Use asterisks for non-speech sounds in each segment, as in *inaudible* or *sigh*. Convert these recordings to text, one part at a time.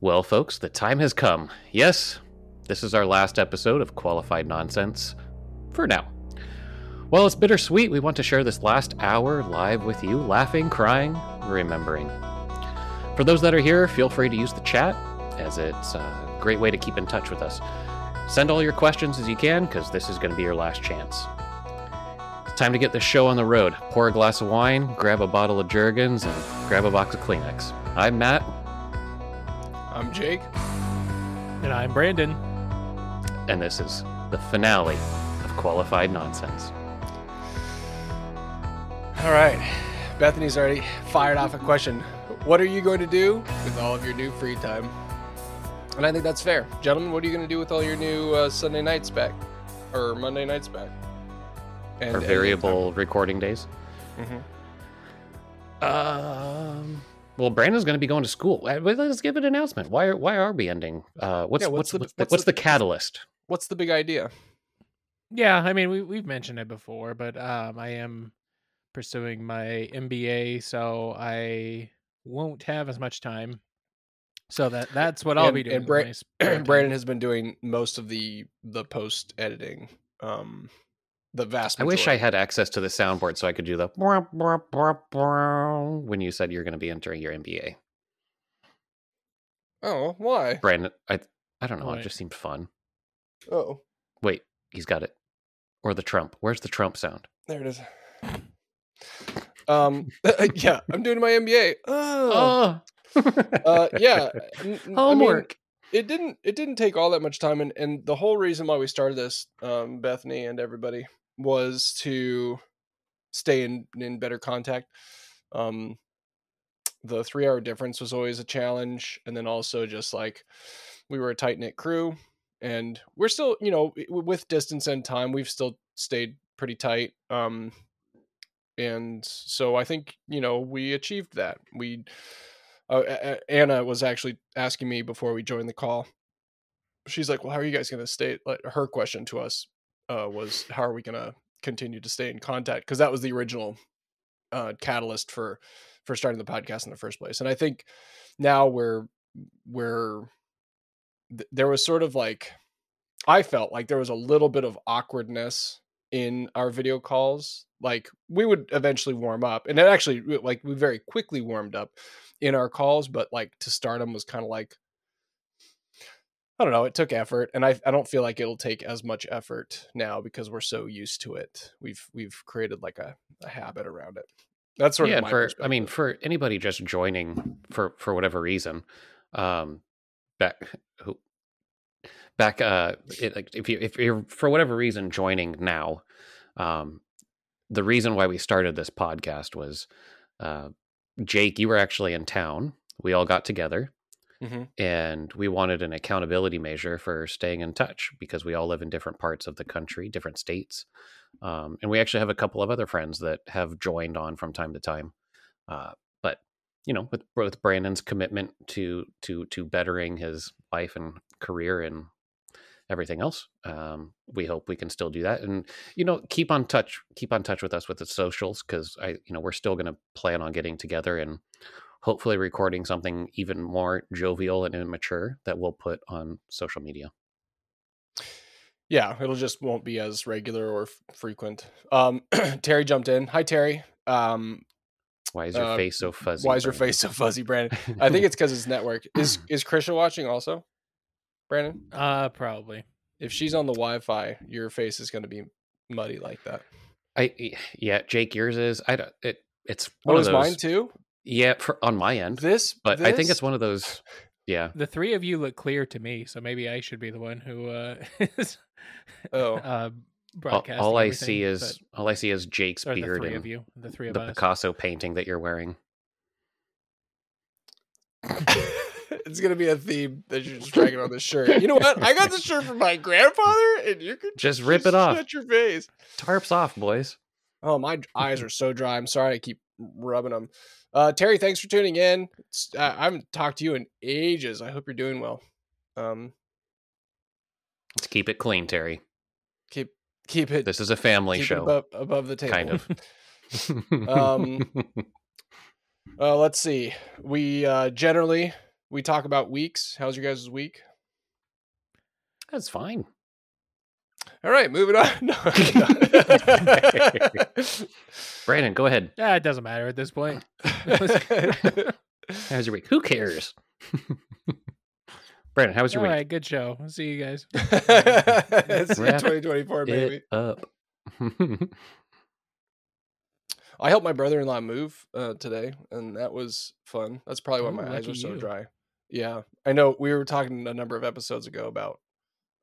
Well, folks, the time has come. Yes, this is our last episode of Qualified Nonsense. For now. While it's bittersweet, we want to share this last hour live with you, laughing, crying, remembering. For those that are here, feel free to use the chat, as it's a great way to keep in touch with us. Send all your questions as you can, because this is going to be your last chance. It's time to get this show on the road. Pour a glass of wine, grab a bottle of Jergens, and grab a box of Kleenex. I'm Matt, I'm Jake. And I'm Brandon. and this is the finale of Qualified Nonsense. All right. Bethany's already fired off a question. What are you going to do with all of your new free time? And I think that's fair. Gentlemen, what are you going to do with all your new uh, Sunday nights back? Or Monday nights back? And Our and variable recording days. Mhm. Um. Well, Brandon's going to be going to school. Let's give an announcement. Why are Why are we ending? Uh, what's Yeah, what's what's the, the- what's, what's what's the- the catalyst? What's the big idea? Yeah, I mean we we've mentioned it before, but um I am pursuing my MBA, so I won't have as much time. So that that's what I'll And- be doing. and Bra- my *clears throat* spare time. Brandon has been doing most of the the post editing. Um, the vast. I wish I had access to the soundboard so I could do the when you said you're going to be entering your MBA. Oh, why? Brandon, I I don't know. It just seemed fun. Oh, Wait, he's got it. Or the Trump. Where's the Trump sound? there it is. Um, *laughs* *laughs* yeah, I'm doing my MBA. Oh. Oh, uh yeah *laughs* n- n- I mean, homework. it didn't it didn't take all that much time and and the whole reason why we started this um bethany and everybody was to stay in in better contact um the three hour difference was always a challenge and then also just like we were a tight knit crew and we're still you know with distance and time we've still stayed pretty tight um and so i think you know we achieved that we uh, Anna was actually asking me before we joined the call. She's like, "Well, how are you guys going to stay?" Like, her question to us uh, was, "How are we going to continue to stay in contact?" Because that was the original uh, catalyst for for starting the podcast in the first place. And I think now we're we're th- there was sort of like I felt like there was a little bit of awkwardness in our video calls. Like we would eventually warm up, and it actually like we very quickly warmed up in our calls, but like to start them was kind of like I don't know, it took effort and I I don't feel like it'll take as much effort now because we're so used to it. We've we've created like a, a habit around it. That's sort yeah, of for I mean, for anybody just joining for for whatever reason, um, back who back uh, it, like if you if you're for whatever reason joining now, um, the reason why we started this podcast was, uh, Jake, you were actually in town. We all got together Mhm. and we wanted an accountability measure for staying in touch because we all live in different parts of the country, different states. Um, and we actually have a couple of other friends that have joined on from time to time. Uh, but you know, with with Brandon's commitment to to to bettering his life and career and everything else, um, we hope we can still do that. And you know, keep on touch, keep on touch with us with the socials because I, you know, we're still going to plan on getting together and hopefully recording something even more jovial and immature that we'll put on social media. Yeah, it'll just won't be as regular or f- frequent. Um *clears throat* Terry jumped in. Hi Terry. Um Why is your Uh, face so fuzzy? why is your Brandon? face so fuzzy, Brandon? *laughs* I think it's because it's network. Is *laughs* is Krisha watching also? Brandon? Uh probably. If she's on the Wi-Fi, your face is going to be muddy like that. I yeah, Jake, yours is. I don't. It it's Oh, one of is those. mine too? Yeah, for, on my end, This, but I think it's one of those. Yeah, The three of you look clear to me, so maybe I should be the one who uh is *laughs* Oh. uh all, broadcasting all I see is all I see is Jake's but, or the beard three and of you, the three of the us. Picasso painting that you're wearing. *laughs* it's gonna be a theme that you're just dragging on this shirt. You know what? I got this shirt from my grandfather, and you can Just rip it off. Shut your face. Tarps off, boys. Oh, my eyes are so dry. I'm sorry I keep rubbing them. Uh, Terry, thanks for tuning in. It's, uh, I haven't talked to you in ages. I hope you're doing well. Um, Let's keep it clean, Terry. keep keep it This is a family keep it show, above, above the table. kind of. *laughs* *laughs* Um, Uh, let's see. We uh, generally we talk about weeks. How's your guys' week? That's fine. All right, moving on. *laughs* No. *laughs* Brandon, go ahead. Yeah, it doesn't matter at this point. *laughs* How's your week? Who cares? Brandon, how was your All week? right, good show. See you guys. it's Wrap 2024, baby. It up. I helped my brother-in-law move uh, today, and that was fun. That's probably why Ooh, my eyes lucky are so you. dry. Yeah, I know. We were talking a number of episodes ago about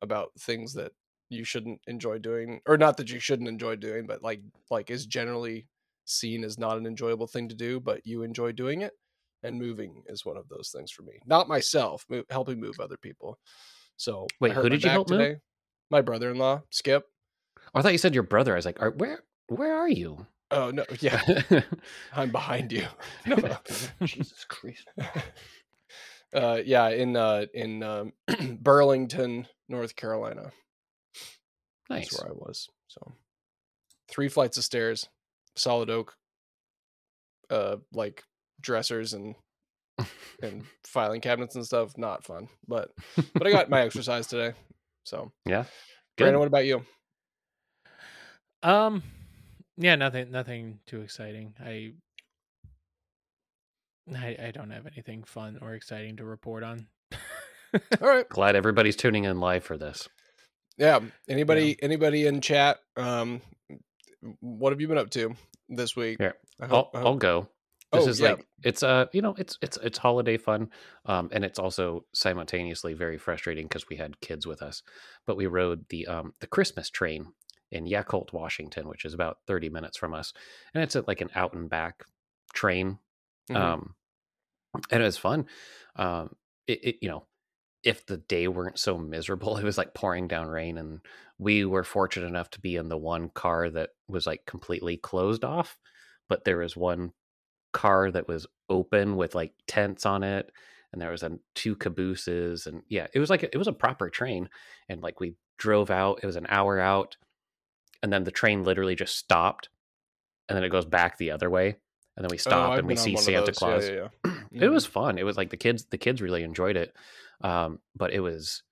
about things that you shouldn't enjoy doing, or not that you shouldn't enjoy doing, but like like is generally seen as not an enjoyable thing to do, but you enjoy doing it. And moving is one of those things for me. Not myself, mo- helping move other people. So Wait, who did you help move? today. My brother-in-law, Skip. I thought you said your brother. I was like, Are, where where are you? Oh no, *laughs* yeah, I'm behind you. *laughs* No. *laughs* Jesus Christ. uh yeah in uh in um, *clears throat* burlington north carolina Nice. that's where i was so three flights of stairs solid oak uh like dressers and and *laughs* filing cabinets and stuff not fun but *laughs* but i got my exercise today so Yeah. brandon Good. what about you Um, yeah, nothing, nothing too exciting. I, I, I don't have anything fun or exciting to report on. all right *laughs* Glad everybody's tuning in live for this. Yeah anybody anybody in chat um what have you been up to this week Yeah. I I'll, hope- I I'll go. This Oh, is yeah. like it's uh you know it's it's it's holiday fun, um and it's also simultaneously very frustrating because we had kids with us, but we rode the um the Christmas train in Yacolt, Washington, which is about thirty minutes from us, and it's a, like an out and back train Mhm. um and it was fun um it, it you know if the day weren't so miserable it was like pouring down rain and we were fortunate enough to be in the one car that was like completely closed off but there was one car that was open with like tents on it and there was a, two cabooses and yeah it was like it was a proper train and like we drove out it was an hour out and then the train literally just stopped and then it goes back the other way and then we Oh, stop I've and we see Santa those. Yeah, Claus. yeah, yeah. *clears throat* It was mm-hmm. fun. It was like the kids the kids really enjoyed it. Um, but it was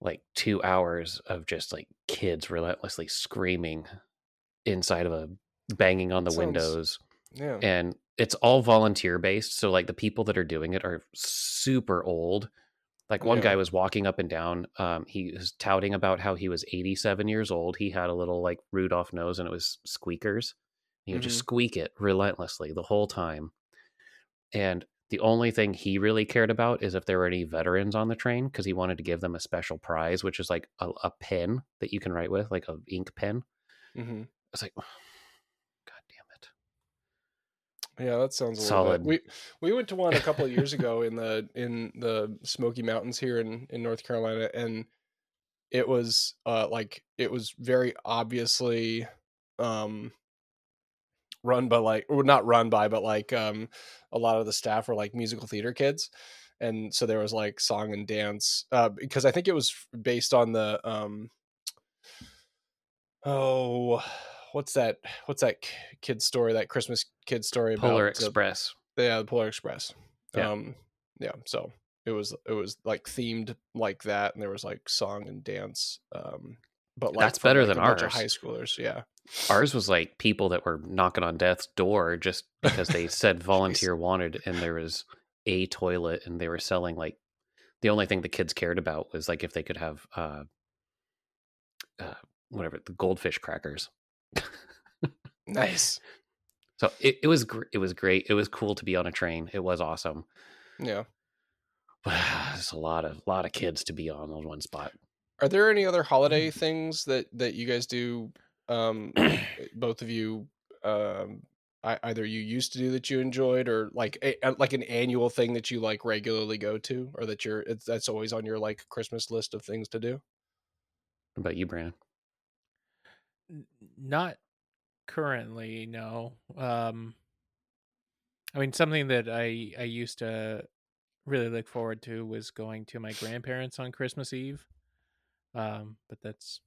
like two hours of just like kids relentlessly screaming inside of a banging on the Sounds- windows yeah and it's all volunteer based so like the people that are doing it are super old like one Yeah. guy was walking up and down um, he was touting about how he was 87 years old he had a little like rudolph nose and it was squeakers he would just Mhm. squeak it relentlessly the whole time and the only thing he really cared about is if there were any veterans on the train because he wanted to give them a special prize which is like a, a pen that you can write with like a ink pen. Hmm it's like god damn it. Yeah, that sounds a Solid. We we went to one a couple of years ago in the in the Smoky Mountains here in in North Carolina, and it was uh like it was very obviously um run by like or not run by but like um a lot of the staff were like musical theater kids and so there was like song and dance uh because i think it was based on the um oh what's that what's that kid story that christmas kid story about polar express yeah the polar express Yeah. um yeah so it was it was like themed like that and there was like song and dance um but like That's better like, than ours. high schoolers yeah Ours was like people that were knocking on death's door just because they *laughs* said volunteer wanted, and there was a toilet, and they were selling like the only thing the kids cared about was like if they could have uh, uh whatever the goldfish crackers. nice *laughs* So it, it was gr- it was great. It was cool to be on a train. It was awesome. yeah But *sighs* there's a lot of lot of kids to be on on one spot. Are there any other Mm. holiday things that that you guys do? Um, both of you, um, I, either you used to do that you enjoyed, or like a, a- like an annual thing that you like regularly go to, or that you're it's, that's always on your like Christmas list of things to do. What about you, Brandon? Not currently, no. Um I mean something that I I used to really look forward to was going to my grandparents on Christmas Eve. Um but that's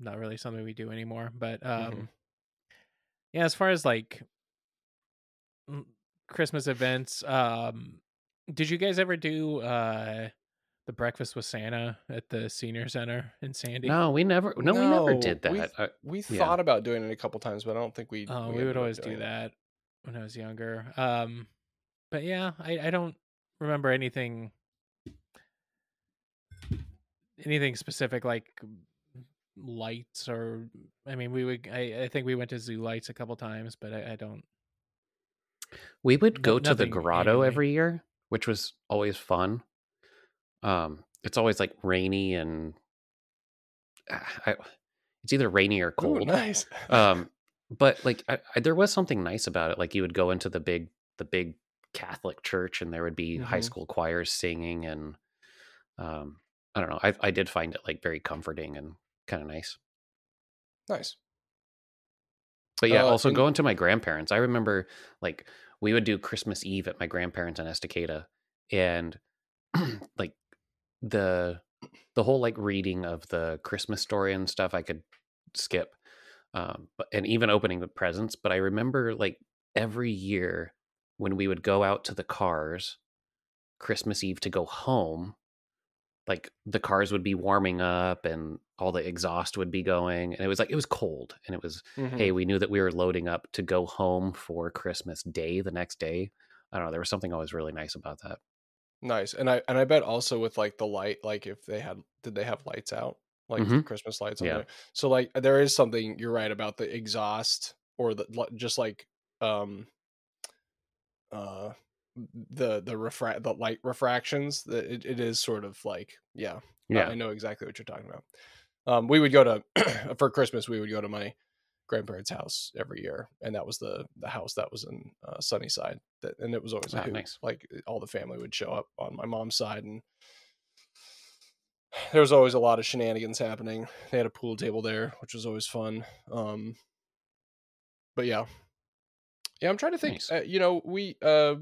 not really something we do anymore, but um Mhm. yeah, as far as like Christmas events, um Did you guys ever do uh the breakfast with Santa at the senior center in Sandy? No, we never. No, we never No, did we- that. We Yeah. thought about doing it a couple times, but I don't think we. Oh, we, ended would always do doing it. that when I was younger. Um, but yeah, I, I don't remember anything anything specific like lights or I mean we would I, I think we went to zoo lights a couple times, but I, I don't We would No- go to the grotto annually. every year, which was always fun. Um, it's always like rainy and ah, I, it's either rainy or Ooh, cold. nice. um, but like there was something nice about it. Like you would go into the big the big Catholic church, and there would be high Mhm. school choirs singing, and um, I don't know. I I did find it like very comforting and kind of nice. nice. But yeah, Uh, also and- going to my grandparents. I remember like we would do Christmas Eve at my grandparents in Estacada, and *clears throat* like the the whole like reading of the Christmas story and stuff I could skip, um, but and even opening the presents. But I remember like every year when we would go out to the cars, Christmas Eve to go home. Like the cars would be warming up and all the exhaust would be going, and it was like it was cold and it was Mhm. hey, we knew that we were loading up to go home for Christmas Day the next day. I don't know. There was something always really nice about that. Nice. And I and I bet also with like the light, like if they had did they have lights out? Like Mhm. Christmas lights on Yeah. there. So like there is something you're right about the exhaust or the just like um uh the the refract the light refractions that it, it is sort of like yeah I- Yeah. I know exactly what you're talking about. Um, we would go to *clears throat* for Christmas. We would go to my grandparents' house every year, and that was the the house that was in uh, Sunnyside. That and it was always a Ah, hoot. nice. Like all the family would show up on my mom's side, and *sighs* there was always a lot of shenanigans happening. They had a pool table there, which was always fun. Um, but yeah, yeah, I'm trying to think. Nice. Uh, you know, we uh,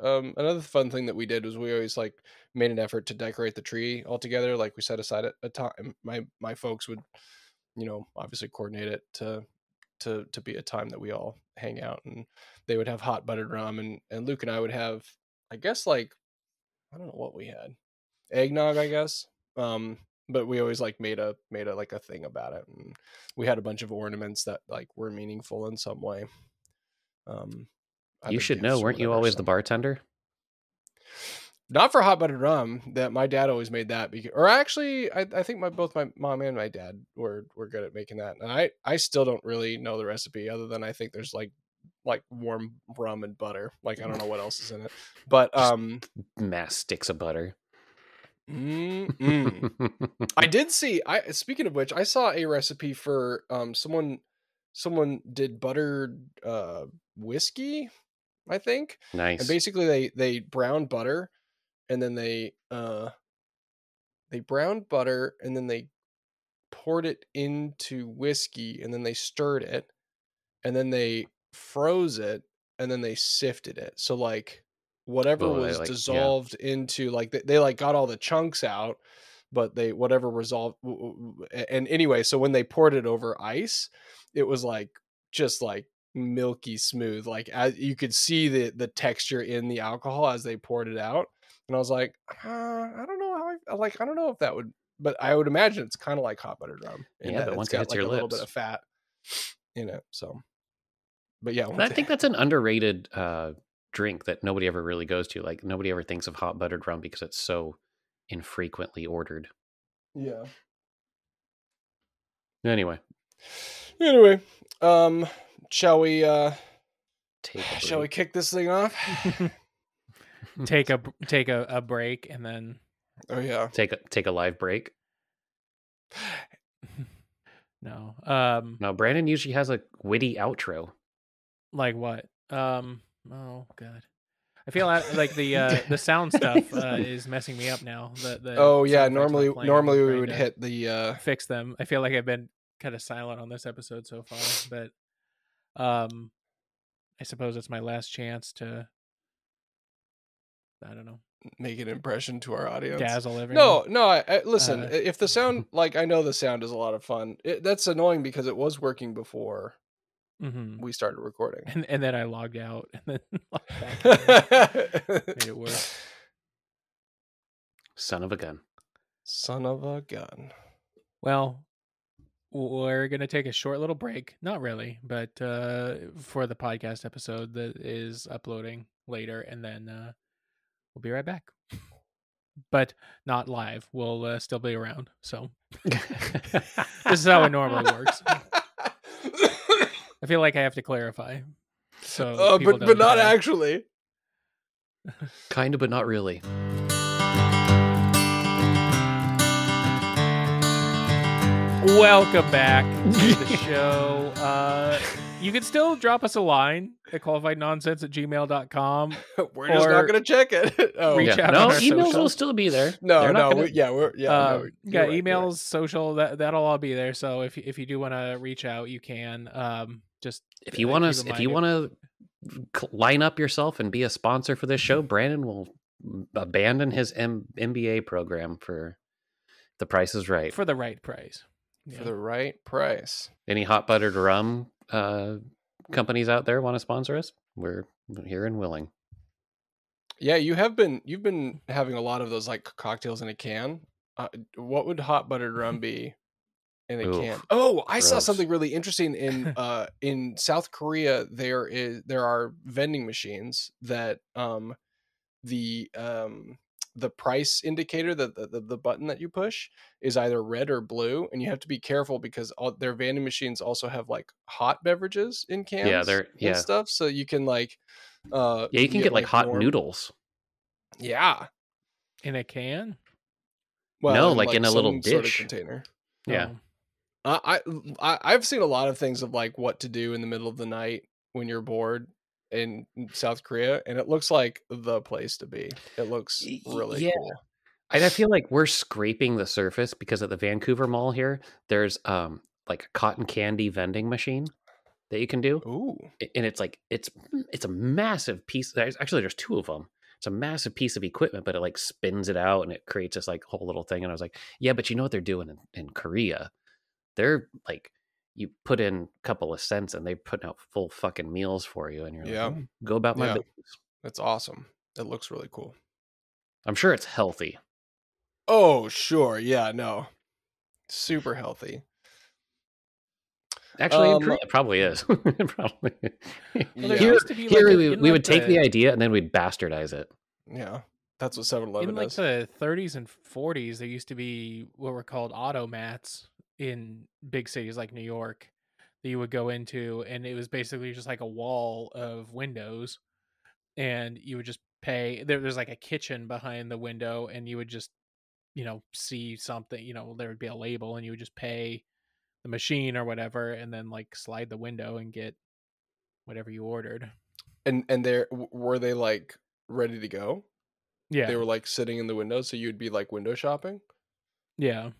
um, another fun thing that we did was we always like made an effort to decorate the tree all together. Like we set aside a, a time. My my folks would, you know, obviously coordinate it to to to be a time that we all hang out, and they would have hot buttered rum, and and Luke and I would have, I guess, like I don't know what we had, eggnog, I guess. Um, but we always like made a made a like a thing about it, and we had a bunch of ornaments that like were meaningful in some way. Um, you should know, weren't you always the bartender? not for hot buttered rum. That my dad always made that because, or actually, I, I think my both my mom and my dad were were good at making that. And I I still don't really know the recipe other than I think there's like like warm rum and butter. Like I don't know what else is in it, but um, Mass sticks of butter. I *laughs* did see. I speaking of which, I saw a recipe for um someone someone did buttered uh whiskey, I think. nice. and basically they they browned butter and then they uh they browned butter and then they poured it into whiskey and then they stirred it and then they froze it and then they sifted it so like whatever Oh, was like- yeah. dissolved into like they, they like got all the chunks out but they whatever resolved and anyway so when they poured it over ice it was like just like milky smooth like as you could see the the texture in the alcohol as they poured it out and i was like uh, i don't know how I like i don't know if that would but i would imagine it's kind of like hot buttered rum Yeah, that but once it got hits like your a little bit of fat in it so but yeah I once it- think that's an underrated uh, drink that nobody ever really goes to. Like nobody ever thinks of hot buttered rum because it's so infrequently ordered. yeah Anyway, anyway um shall we uh take shall we kick this thing off? *laughs* *laughs* Take a take a, a break and then oh yeah. Take a take a live break? *laughs* no um Now Brandon usually has a witty outro. like what? Um oh god. I feel like, like the uh the sound stuff uh, is messing me up now the, the oh yeah sound effects not normally normally we would hit the uh fix them. I feel like i've been kind of silent on this episode so far but um i suppose it's my last chance to i don't know make an impression to our audience dazzle everyone No, no. I, I, listen, Uh, if the *laughs* sound, like, I know the sound is a lot of fun. It, that's annoying because it was working before hmm we started recording. and, and then i logged out *laughs* and then logged back. *laughs* Made it work. Son of a gun. Son of a gun. Well, we're going to take a short little break. Not really, but uh, for the podcast episode that is uploading later, and then uh, we'll be right back. But not live. We'll uh, still be around. So *laughs* this is how it normally works. I feel like I have to clarify. So, Uh, but but don't actually. *laughs* kind of, but not really. Welcome back to the *laughs* show. Uh, you can still drop us a line at qualifiednonsense at gmail.com. *laughs* We're just not gonna check it. *laughs* oh reach Yeah. out No, on our emails will still be there. no, They're no, gonna- we, yeah, we're yeah, uh, no, yeah, right, emails, right. social, that that'll all be there. So if if you do want to reach out, you can. Um, just If you want to, if you want to line up yourself and be a sponsor for this show, Brandon will abandon his M- MBA program for the price is right. for the right price. For the right price. Any hot buttered rum uh, companies out there want to sponsor us? We're here and willing. Yeah, you have been you've been having a lot of those like cocktails in a can. Uh, what would hot buttered rum *laughs* be in a Oof, can? Oh, I saw something really interesting in *laughs* uh in South Korea. There is there are vending machines that um the um the price indicator that the, the, the button that you push is either red or blue and you have to be careful because all their vending machines also have like hot beverages in cans Yeah, they're and yeah. stuff so you can like uh Yeah, you can get, like hot warm- noodles. yeah in a can. Well, No, in, like, in a little some sort of dish. container. Yeah. I, I I- I've seen a lot of things of like what to do in the middle of the night when you're bored in South Korea, and it looks like the place to be. It looks really yeah. cool. And I feel like we're scraping the surface because at the Vancouver Mall here, there's um like a cotton candy vending machine that you can do, Ooh, and it's like it's it's a massive piece. There's, actually, there's two of them. It's a massive piece of equipment, but it like spins it out and it creates this like whole little thing. And I was like, yeah, but you know what they're doing in, in Korea? They're like, you put in a couple of cents and they put out full fucking meals for you, and you're Yeah. like, "Oh, go about my Yeah. business. that's awesome. It looks really cool. I'm sure it's healthy. Oh, sure. Yeah, no. Super healthy. Actually, it Um, it probably is. *laughs* It probably. *laughs* Yeah. Here, to be, here like, we, we like, would take the the- idea and then we'd bastardize it. Yeah. That's what 7 Eleven in like does. the 30s and 40s, there used to be what were called automats in big cities like New York that you would go into, and it was basically just like a wall of windows, and you would just pay. There, there's like a kitchen behind the window, and you would just, you know, see something. You know, there would be a label, and you would just pay the machine or whatever, and then like slide the window and get whatever you ordered. and and there were they like ready to go? Yeah, They were like sitting in the window, so you'd be like window shopping. yeah.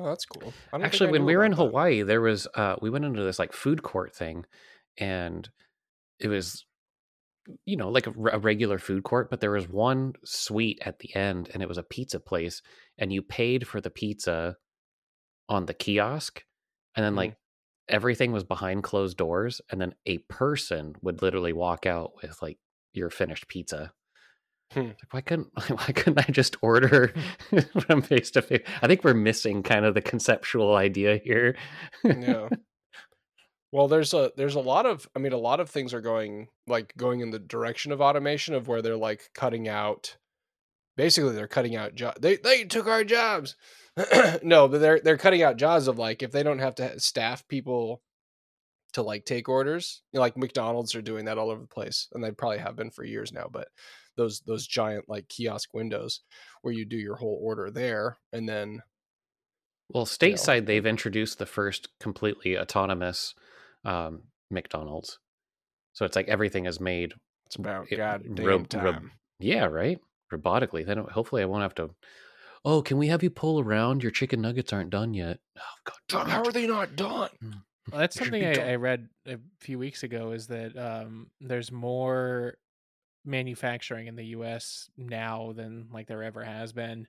Oh, that's cool. Actually, when we were in that. Hawaii, there was uh we went into this like food court thing, and it was you know like a, a regular food court, but there was one suite at the end, and it was a pizza place, and you paid for the pizza on the kiosk, and then Mhm. like everything was behind closed doors, and then a person would literally walk out with like your finished pizza. Hmm. Like, why couldn't *laughs* why couldn't I just order *laughs* from face to face? I think we're missing kind of the conceptual idea here. yeah. *laughs* Well, there's a there's a lot of I mean a lot of things are going like going in the direction of automation of where they're like cutting out basically they're cutting out jobs. They they took our jobs. *clears throat* no, but they're they're cutting out jobs of like if they don't have to staff people to like take orders, you know, like McDonald's are doing that all over the place and they probably have been for years now, but those those giant like kiosk windows where you do your whole order there and then Well, stateside, they've introduced the first completely autonomous um, McDonald's. So it's like everything is made, it's about It- goddamn rob- time. rob- yeah, right, robotically. Then hopefully I won't have to. Oh, can we have you pull around? Your chicken nuggets aren't done yet. Oh God, John, damn how are they not done? Well, that's something I. I read a few weeks ago is that um, there's more manufacturing in the U.S. now than like there ever has been.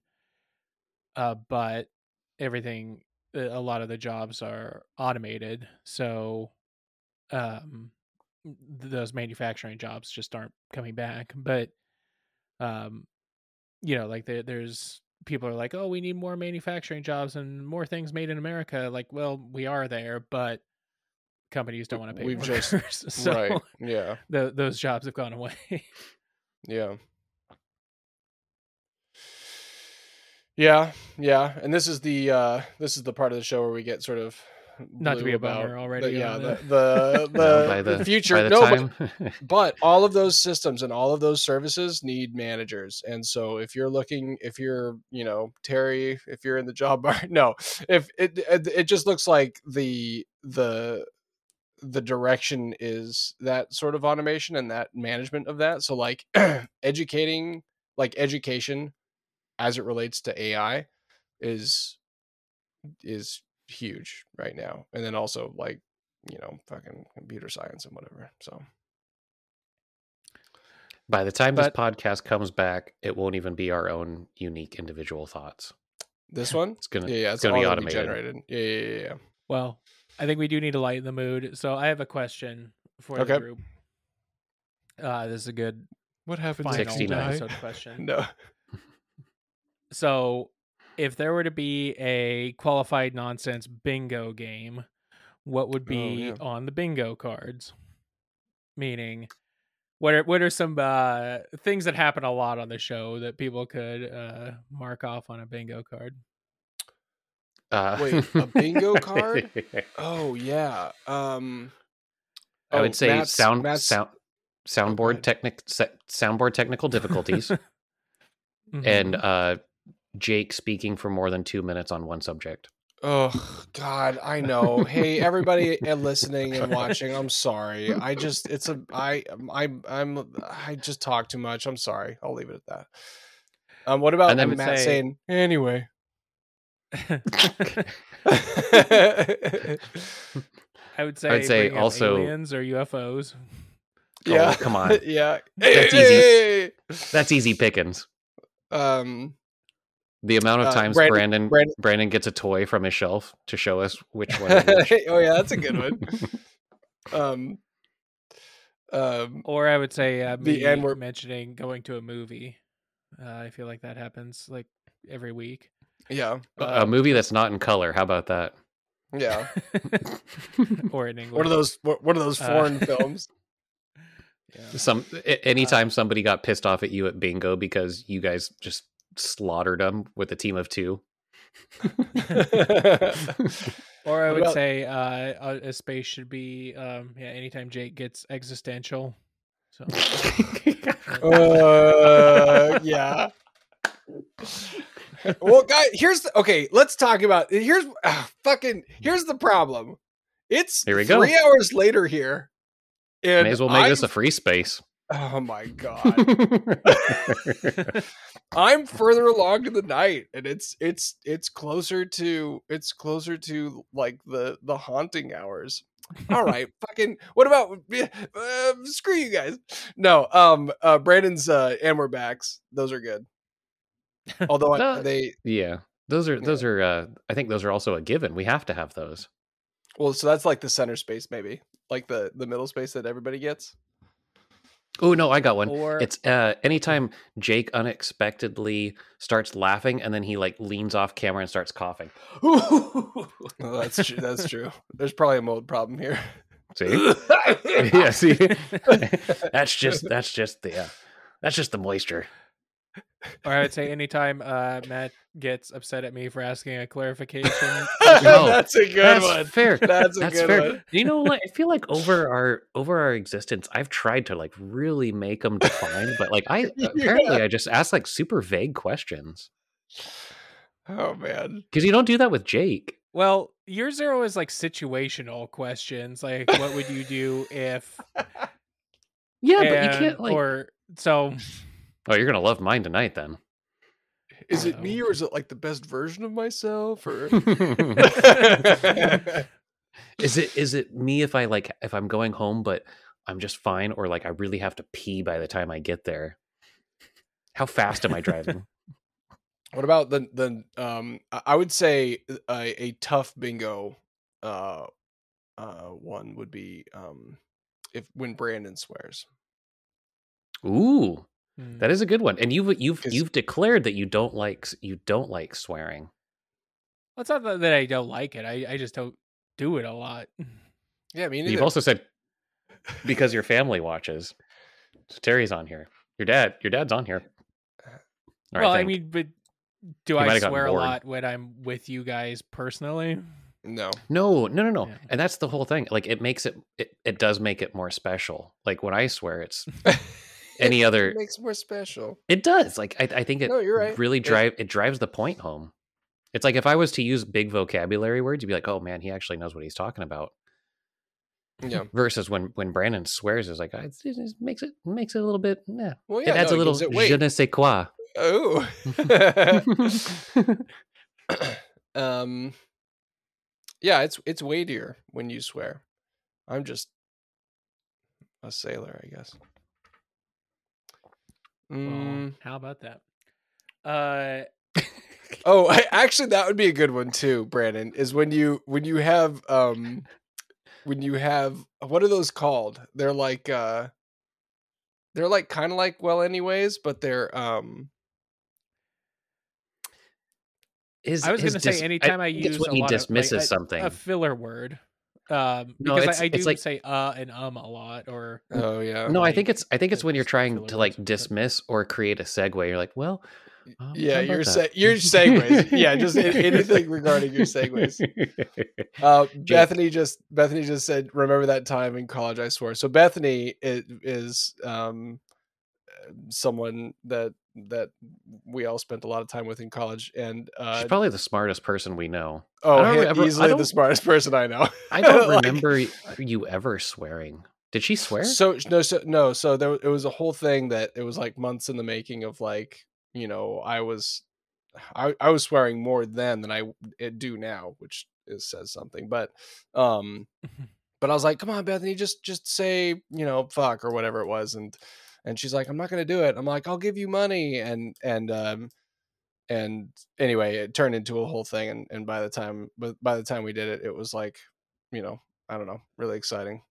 Uh, but everything, a lot of the jobs are automated, so um, those manufacturing jobs just aren't coming back. But um, you know, like there, there's people are like, "Oh, we need more manufacturing jobs and more things made in America." Like, well, we are there, but companies don't want to pay We've workers, just- *laughs* so right. Yeah. *laughs* tho- those jobs have gone away. Yeah. Yeah, yeah, and this is the uh this is the part of the show where we get sort of Not to be a about bummer already the- yeah, the the- *laughs* the, No, the, the the future. the no, but time but all of those systems and all of those services need managers and so if you're looking if you're you know terry if you're in the job bar, no if it, it it just looks like the the the direction is that sort of automation and that management of that so like *clears throat* educating like education as it relates to ai is is huge right now and then also like you know fucking computer science and whatever so by the time But- this podcast comes back, it won't even be our own unique individual thoughts. This one? It's gonna Yeah, yeah, it's it's gonna be gonna automated. generated. Yeah, yeah, yeah, yeah. well, I think we do need to lighten the mood. So I have a question for Okay. the group. Uh, this is a good What happens final 69. episode *laughs* question. No. So, if there were to be a qualified nonsense bingo game, what would be yeah. on the bingo cards? Meaning, what are what are some uh, things that happen a lot on the show that people could uh, mark off on a bingo card? Uh, Wait, a *laughs* bingo card? *laughs* Oh yeah. Um I oh, would say Matt's- sound Matt's- sound soundboard ahead. technic soundboard technical difficulties Mhm. *laughs* and uh Jake speaking for more than 2 minutes on one subject. Oh God, I know. Hey, everybody uh, listening and watching, I'm sorry. I just it's a I I I'm I just talk too much. I'm sorry. I'll leave it at that. Um, what about Matt say- saying anyway? *laughs* I would say, I would say also- aliens or UFOs. yeah, come *laughs* on. yeah. That's easy. That's easy pickings. Um, The amount of Uh, times Brandon- Brandon Brandon- Brandon, gets a toy from his shelf to show us which one is which. *laughs* oh yeah, that's a good one. Um, um, Or I would say uh, The me N-word- mentioning going to a movie. Uh, I feel like that happens like every week. Yeah, a movie that's not in color. How about that? yeah. *laughs* or in English. What are those? What, what are those Uh, foreign films? *laughs* Yeah. Some a- anytime somebody got pissed off at you at bingo because you guys just slaughtered them with a team of two. *laughs* Or I would about- say uh, a, a space should be um, yeah. Anytime Jake gets existential, so uh, yeah. Well, guys, here's the, okay. Let's talk about here's uh, fucking here's the problem. It's Here we go. three hours later here, and May as well make I'm, this a free space. Oh my god. *laughs* I'm further along in the night, and it's it's it's closer to it's closer to like the the haunting hours. All right, *laughs* fucking. What about uh, screw you guys? No, um, uh, Brandon's uh, and we're backs. Those are good. Although No. they yeah, those are those are. Uh, I think those are also a given. We have to have those. well, so that's like the center space, maybe like the the middle space that everybody gets. Oh no, I got one. or It's uh anytime Jake unexpectedly starts laughing and then he like leans off camera and starts coughing. Oh, that's true. That's *laughs* true. There's probably a mold problem here. See? *laughs* yeah, see. *laughs* that's just that's just the uh, that's just the moisture. Or I would say anytime uh, Matt gets upset at me for asking a clarification. *laughs* No, that's a good that's one. fair. *laughs* That's a That's good fair. one. You know, like I feel like *laughs* over our over our existence, I've tried to like really make them define, but like I apparently I just ask like super vague questions Oh man. because you don't do that with Jake. well, year zero is like situational questions, like what would you do if? Yeah, but you can't like. or so. Oh, you're gonna love mine tonight then. Is it me or is it like the best version of myself or *laughs* is it is it me if I like if I'm going home but I'm just fine or like I really have to pee by the time I get there? How fast am I driving? *laughs* What about the the um I I would say a, a tough bingo uh uh one would be um if when Brandon swears. Ooh, Mm. That is a good one. And you've you've 'Cause- you've declared that you don't like you don't like swearing. Well, it's not that that I don't like it. I, I just don't do it a lot. *laughs* Yeah, I mean, You've also said because your *laughs* family watches. So Terry's on here. Your dad, your dad's on here. Or well, I, think. mean, but do might I swear a lot when I'm with you guys personally? no. no, no, no, no. Yeah. And that's the whole thing. Like it makes it, it, it does make it more special. Like when I swear, it's *laughs* any other. Makes more special. It does. Like I, I think it No, you're right. really drive it drives the point home. It's like if I was to use big vocabulary words, you'd be like, "Oh man, he actually knows what he's talking about." Yeah. *laughs* Versus when when Brandon swears, it's like "Ah, it makes it makes it a little bit. Yeah, Well, yeah, it adds no, a little it je ne sais quoi. Oh. *laughs* *laughs* um. Yeah, it's it's weightier when you swear. I'm just a sailor, I guess. Well, Mm, how about that? Uh, *laughs* oh, I, actually, that would be a good one too, Brandon. Is when you when you have um when you have what are those called? They're like uh they're like kind of like well anyways, but they're um His, I was gonna say anytime I, think it's use when a he lot of, like, dismisses a- something. a filler word. Um, No, because it's- I, I do it's like- say uh and um a lot, or oh yeah. no, I think it's I think it's when you're trying to like words, but- dismiss or create a segue. You're like, well, um, Yeah, how your about se- that? your segues. Yeah, just anything regarding your segues. *laughs* Uh, Bethany just Bethany just said, "Remember that time in college? I swore." So Bethany is, is um, someone that that we all spent a lot of time with in college, and uh, She's probably the smartest person we know. oh, I easily the smartest person I know. I don't *laughs* Like, remember you ever swearing. Did she swear? So no, so no, so there it was a whole thing that it was like months in the making of like you know I was I I was swearing more then than I do now, which is says something. But um, *laughs* but I was like, come on, Bethany, just just say you know fuck or whatever it was, and and she's like, I'm not gonna do it. I'm like, I'll give you money, and and um. And anyway, it turned into a whole thing, and, and by the time, but by the time we did it, it was like, you know, I don't know, really exciting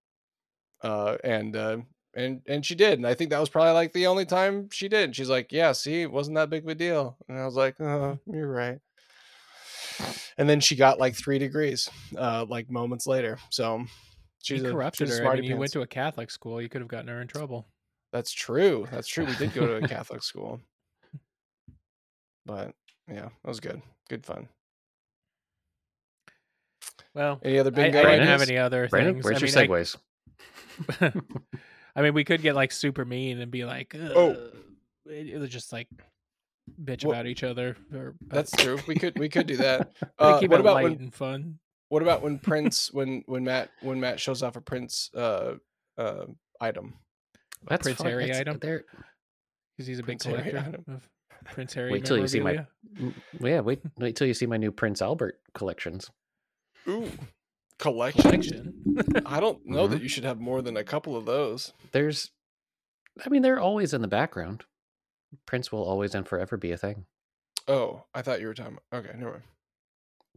uh and uh and and she did and i think that was probably like the only time she did she's like yeah see it wasn't that big of a deal and i was like oh you're right and then she got like three degrees uh like moments later so she's you a, corrupted she's her. I mean, you went to a Catholic school. You could have gotten her in trouble. That's true that's true we did go to a *laughs* catholic school but yeah that was good good fun Well, any other I, I bingo didn't have any other Brandon, things. where's I your mean, I- segues? *laughs* I mean, we could get like super mean and be like, Oh. It, it was just like bitch Well, about each other. Or, but that's true we could we could do that *laughs* uh, keep what it about light when and fun. What about when Prince when when Matt when Matt shows off a Prince uh uh item? That's Prince fine. Harry It's- item? they're- Because he's a big Prince Harry collector item. of Prince Harry. Wait till you see my- Yeah, wait, wait till you see my new Prince Albert collections. Ooh, collection. collection. I don't know Mm-hmm. that you should have more than a couple of those. There's, I mean, they're always in the background. Prince will always and forever be a thing. Oh, I thought you were talking. Okay, never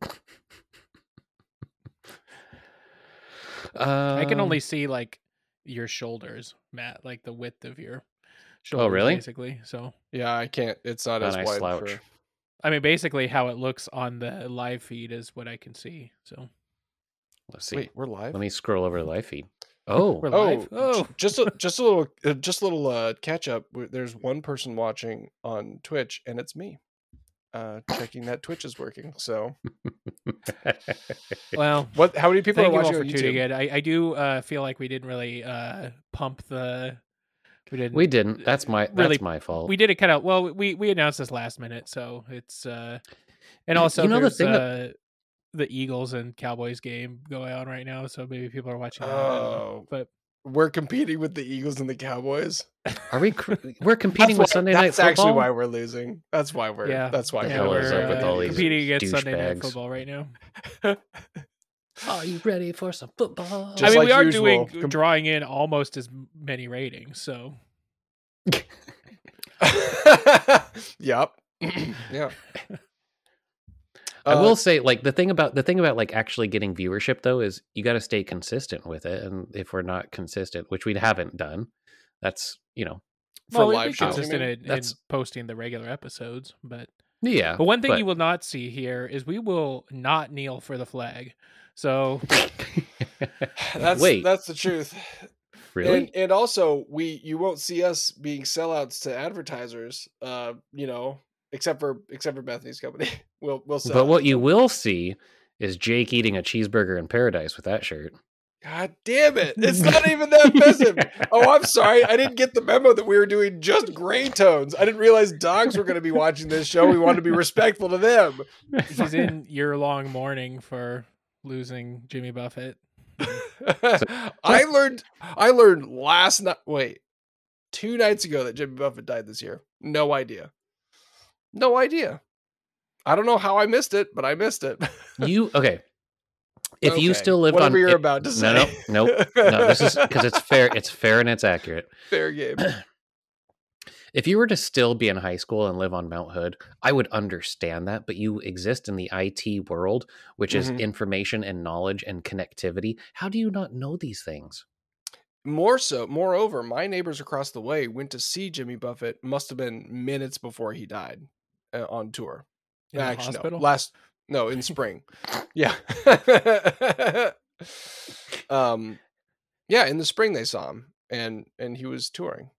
mind. *laughs* I can Um, only see like your shoulders, Matt, like the width of your shoulders. Oh, really? Basically, so Yeah, I can't. It's not A as nice wide slouch. for. I mean, basically, how it looks on the live feed is what I can see. So Let's see. Wait, we're live. Let me scroll over the live feed. Oh, We're Oh, live? Oh. just a, *laughs* just a little, uh, just a little uh, catch up. There's one person watching on Twitch, and it's me. Uh, checking that Twitch is working. So, well, what? How many people thank are you all watching for on tuning in. I, I do uh, feel like we didn't really uh, pump the. We didn't. we didn't. That's my really- that's my fault. We did it kind of well. We we announced this last minute, so it's uh, and also You know the there's thing that- uh, the Eagles and Cowboys game going on right now, so maybe people are watching. That, I don't know. Oh. but We're competing with the Eagles and the Cowboys. Are we? cr- *laughs* We're competing with That's why- Sunday night Football. That's actually why we're losing. That's why we're. yeah, That's why. Yeah, we're is we're with uh, all these competing against Sunday night football right now. *laughs* Are you ready for some football? Just I mean, like we are usual, doing drawing in almost as many ratings, so *laughs* yep. yeah. *clears throat* I Uh, will say, like the thing about the thing about like actually getting viewership though is you got to stay consistent with it, and if we're not consistent, which we haven't done, that's you know for well, we'd live be shows. consistent mean? in, in posting the regular episodes, but Yeah. but one thing but- you will not see here is we will not kneel for the flag. So *laughs* That's Wait, that's the truth. really? And and also we you won't see us being sellouts to advertisers. Uh, you know, except for except for Bethany's company. *laughs* We'll we'll sell. but what you will see is Jake eating a cheeseburger in paradise with that shirt. God damn it! It's *laughs* not even that offensive. Oh, I'm sorry. I didn't get the memo that we were doing just gray tones. I didn't realize dogs were going to be watching this show. We wanted to be respectful to them. she's in year long mourning for losing Jimmy Buffett. *laughs* I learned. I learned last night. Wait, two nights ago that Jimmy Buffett died this year. No idea. No idea. I don't know how I missed it, but I missed it. You okay? *laughs* If you still lived whatever on you're it- about to no, say. no, nope, no. no. This is because it's fair. It's fair and it's accurate. *laughs* fair game. *clears throat* If you were to still be in high school and live on Mount Hood, I would understand that. But you exist in the IT world, which is Mhm. information and knowledge and connectivity. How do you not know these things? More so, moreover, my neighbors across the way went to see Jimmy Buffett. Must have been minutes before he died uh, on tour. In Actually, hospital? no, last no in spring. *laughs* yeah. *laughs* um, yeah, in the spring they saw him, and and he was touring.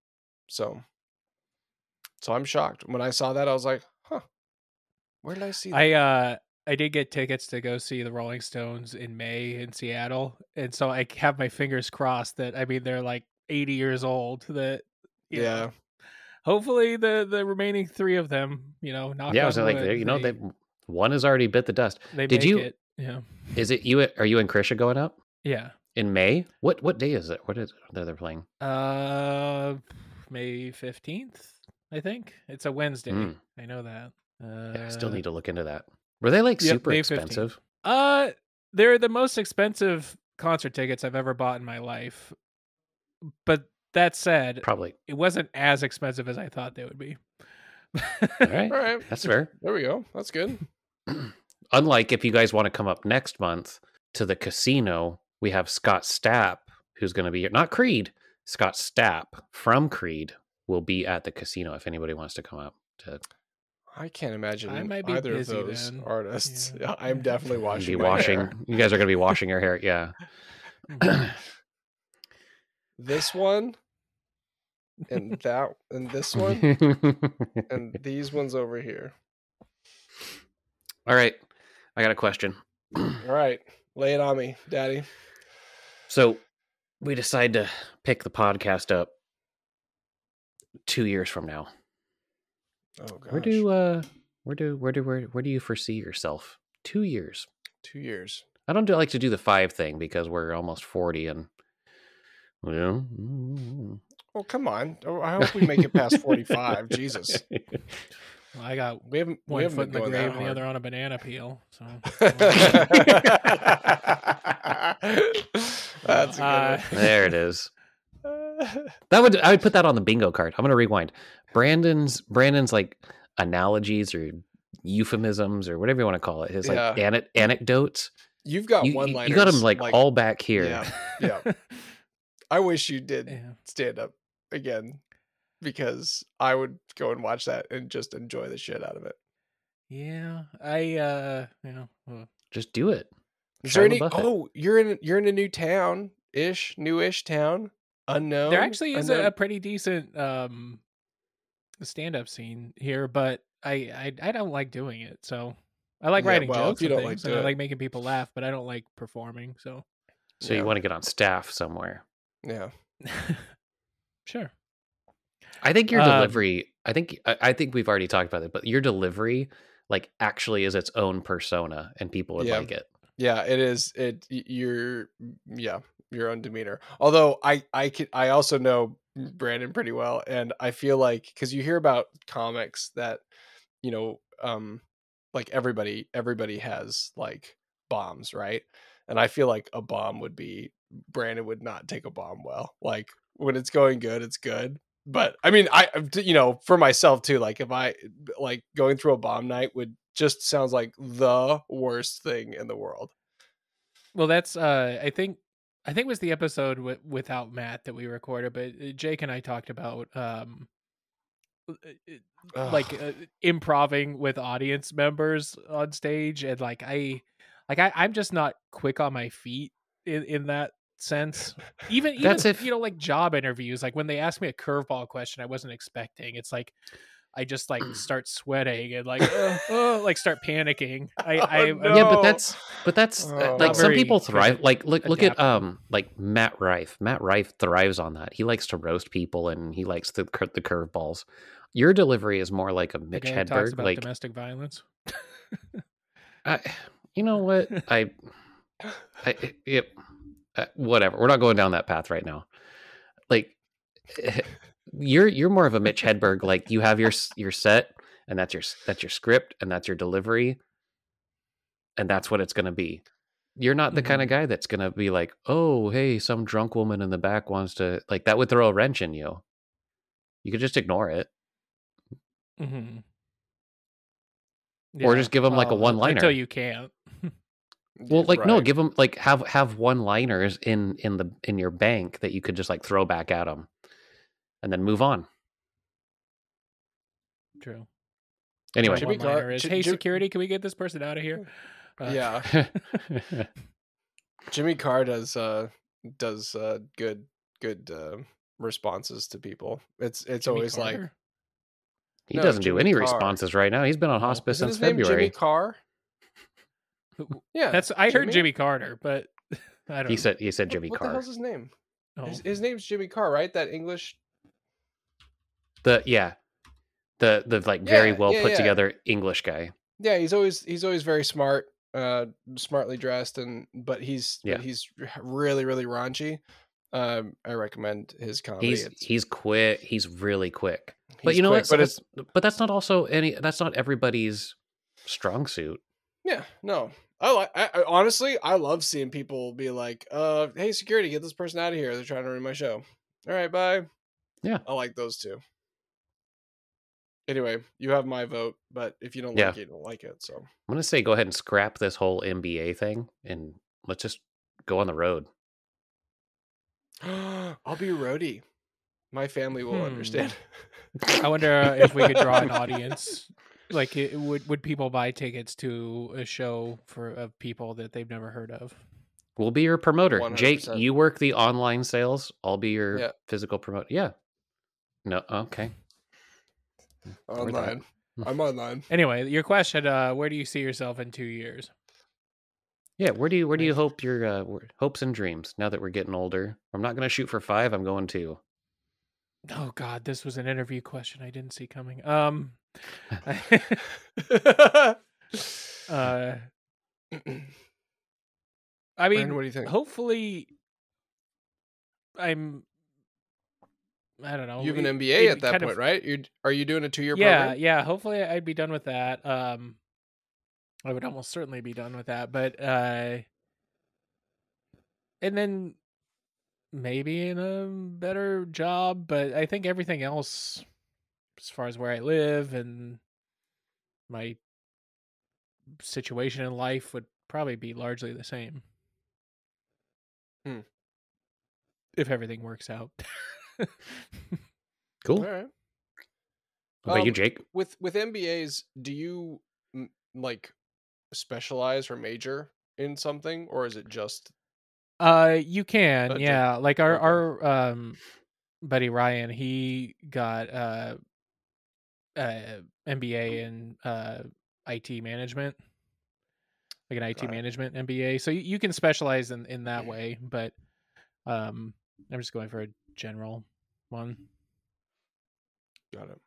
So, so I'm shocked when I saw that. I was like, huh, where did I see that? I uh I did get tickets to go see the Rolling Stones in May in Seattle, and so I have my fingers crossed that I mean they're like 80 years old. That you know, yeah. Hopefully the the remaining three of them, you know, knock yeah, I was like, wood, you know, they, they one has already bit the dust. they did you- it. Yeah, Is it you? Are you and Krisha going up yeah. in May? What what day is it? What is it that they're playing? Uh, May 15th, I think it's a Wednesday. Mm. I know that. Uh, Yeah, I still need to look into that. Were they like yep, super May 15th. expensive? Uh, they're the most expensive concert tickets I've ever bought in my life. But that said, Probably. it wasn't as expensive as I thought they would be. All right, *laughs* All right, that's fair. there we go. That's good. *clears throat* Unlike if you guys want to come up next month to the casino, we have Scott Stapp, who's going to be here. Not Creed. Scott Stapp from Creed will be at the casino if anybody wants to come up to I can't imagine I might be either of those then. artists. Yeah. Yeah, *laughs* I'm definitely be washing. my washing. hair. You guys are going to be washing your hair. Yeah. *laughs* Mm-hmm. *clears throat* This one, and that, and this one, and *laughs* these ones over here. All right. I got a question. *clears throat* All right, lay it on me, Daddy. So we decide to pick the podcast up two years from now. Oh gosh, Where do uh where do where do where where do you foresee yourself? Two years. two years? I don't do, like to do the five thing because we're almost forty and well mm. Well, come on. Oh, I hope we make it past forty-five. Jesus, *laughs* Well, I got we haven't. we one haven't foot in the going that grave and the other on a banana peel. So *laughs* That's a Uh, *laughs* there it is. That would I would put that on the bingo card. I'm gonna rewind. Brandon's Brandon's like analogies or euphemisms or whatever you want to call it. His like Yeah. ane- anecdotes. You've got You, one you, liners. you got them like, all back here. Yeah, yeah. I wish you did yeah. stand up again because I would go and watch that and just enjoy the shit out of it. Yeah, I uh, you know, well, Just do it. Is there any? Oh, you're in you're in a new town ish, newish town, unknown. there actually is a, a pretty decent um stand-up scene here, but I, I I don't like doing it. So I like Yeah, writing well, jokes you don't like things, to and I like making people laugh, but I don't like performing. So So Yeah. you want to get on staff somewhere. Yeah. *laughs* sure. I think your Um, delivery. I think I, I think we've already talked about it, but your delivery like actually is its own persona, and people would Yeah. like it. Yeah, it is. It y- your yeah your own demeanor. Although I I can I also know Brandon pretty well, and I feel like because you hear about comics that you know um like everybody everybody has like bombs, right? And I feel like a bomb would be Brandon would not take a bomb well. Like when it's going good, it's good. But I mean, I you know for myself too. Like if I like going through a bomb night would just sounds like the worst thing in the world. Well, that's uh, I think I think it was the episode with, without Matt that we recorded, but uh, Jake and I talked about um uh, uh, like uh, improving with audience members on stage and like I like I I'm just not quick on my feet in in that sense. *laughs* Even even That's if- you know like job interviews like when they ask me a curveball question I wasn't expecting. It's like I just like *clears throat* start sweating and like uh, uh, like start panicking. *laughs* I, Oh, I no. Yeah, but that's but that's uh, Oh. like some people thrive. Like look look at um like Matt Rife. Matt Rife thrives on that. He likes to roast people and he likes the the curveballs. Your delivery is more like a Mitch talks Hedberg. Like domestic violence. *laughs* I, you know what I, I it, uh, Uh, whatever. We're not going down that path right now. Like eh, you're you're more of a Mitch Hedberg. Like you have your your set and that's your that's your script and that's your delivery, and that's what it's going to be. You're not the kind mm-hmm. of guy that's going to be like, oh, hey, some drunk woman in the back wants to like that would throw a wrench in you. You could just ignore it. Mm-hmm. Or just give 'em, like, a one-liner. until you can't. Well, like no, give them like have have one liners in in the in your bank that you could just like throw back at them, and then move on. True. Anyway, Jimmy One-liner is, Ji- hey, Jim- security, can we get this person out of here? Uh, yeah, *laughs* Jimmy Carr does uh does uh good good uh responses to people. It's it's Jimmy always like he No, doesn't do any Carr. responses right now. He's been on hospice isn't since his name Jimmy February. Carr? Who- Yeah, That's I heard Jimmy Carter, but *laughs* I don't. He know. said he said What- Jimmy what the hell's his name? Oh. His, his name's Jimmy Carr, right? That English. The yeah, the the like very Yeah, well yeah, put yeah. together English guy. Yeah, he's always he's always very smart, uh, smartly dressed, and but he's Yeah. but he's really really raunchy. Um, I recommend his comedy. He's It's- he's quick. He's really quick. But you know quick, what? But it's but that's not also any. That's not everybody's strong suit. Yeah, no. I like. I, I honestly, I love seeing people be like, "Uh, hey, security, get this person out of here. They're trying to ruin my show." All right, bye. Yeah. I like those two. Anyway, you have my vote, but if you don't Yeah. like it, you don't like it. So I'm gonna say go ahead and scrap this whole NBA thing and let's just go on the road. *gasps* I'll be roadie. My family will Hmm. understand. I wonder uh, if we could draw an audience. *laughs* *laughs* Like, it, would would people buy tickets to a show for of people that they've never heard of? We'll be your promoter. Jake, 100%. you work the online sales. I'll be your Yeah. physical promoter. Yeah. No, okay. Or that. online. I'm online. Anyway, your question: uh, Where do you see yourself in two years? Yeah, where do you where do you hope your uh, hopes and dreams now that we're getting older? I'm not going to shoot for 5, I'm going to. Oh God, this was an interview question I didn't see coming. Um, *laughs* uh, I mean, Brandon, what do you think? hopefully, I'm. I don't know. you have an MBA it at that point, of- right? You are you doing a two year yeah, program? yeah. Hopefully, I'd be done with that. Um, I would almost certainly be done with that, but uh, and then maybe in a better job. But I think everything else, as far as where I live and my situation in life, would probably be largely the same. Hmm. If everything works out. *laughs* Cool. All right. What about you, Um, Jake? With with MBAs, do you m- like specialize or major in something, or is it just Uh, you can, di- yeah. Like our okay. our um buddy Ryan, he got uh, uh MBA in uh IT management, like an IT Got it. management MBA. So you, you can specialize in in that way, but um, I'm just going for a general one. got it?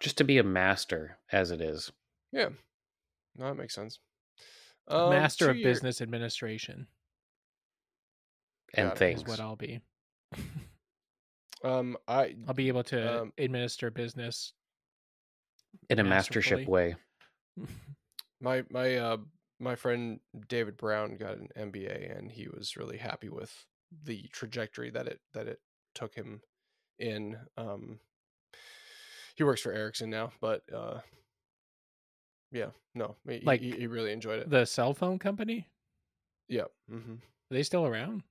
Just to be a master as it is. Yeah, no, that makes sense. Um, Master of year- Business Administration And Got it. things. is what I'll be. *laughs* Um, I I'll be able to Um, administer business. in a mastership way. *laughs* my my uh my friend David Brown got an MBA, and he was really happy with the trajectory that it that it took him in. Um, he works for Ericsson now, but uh, yeah, no, he, Like he, he really enjoyed it. The cell phone company yeah, hmm are they still around?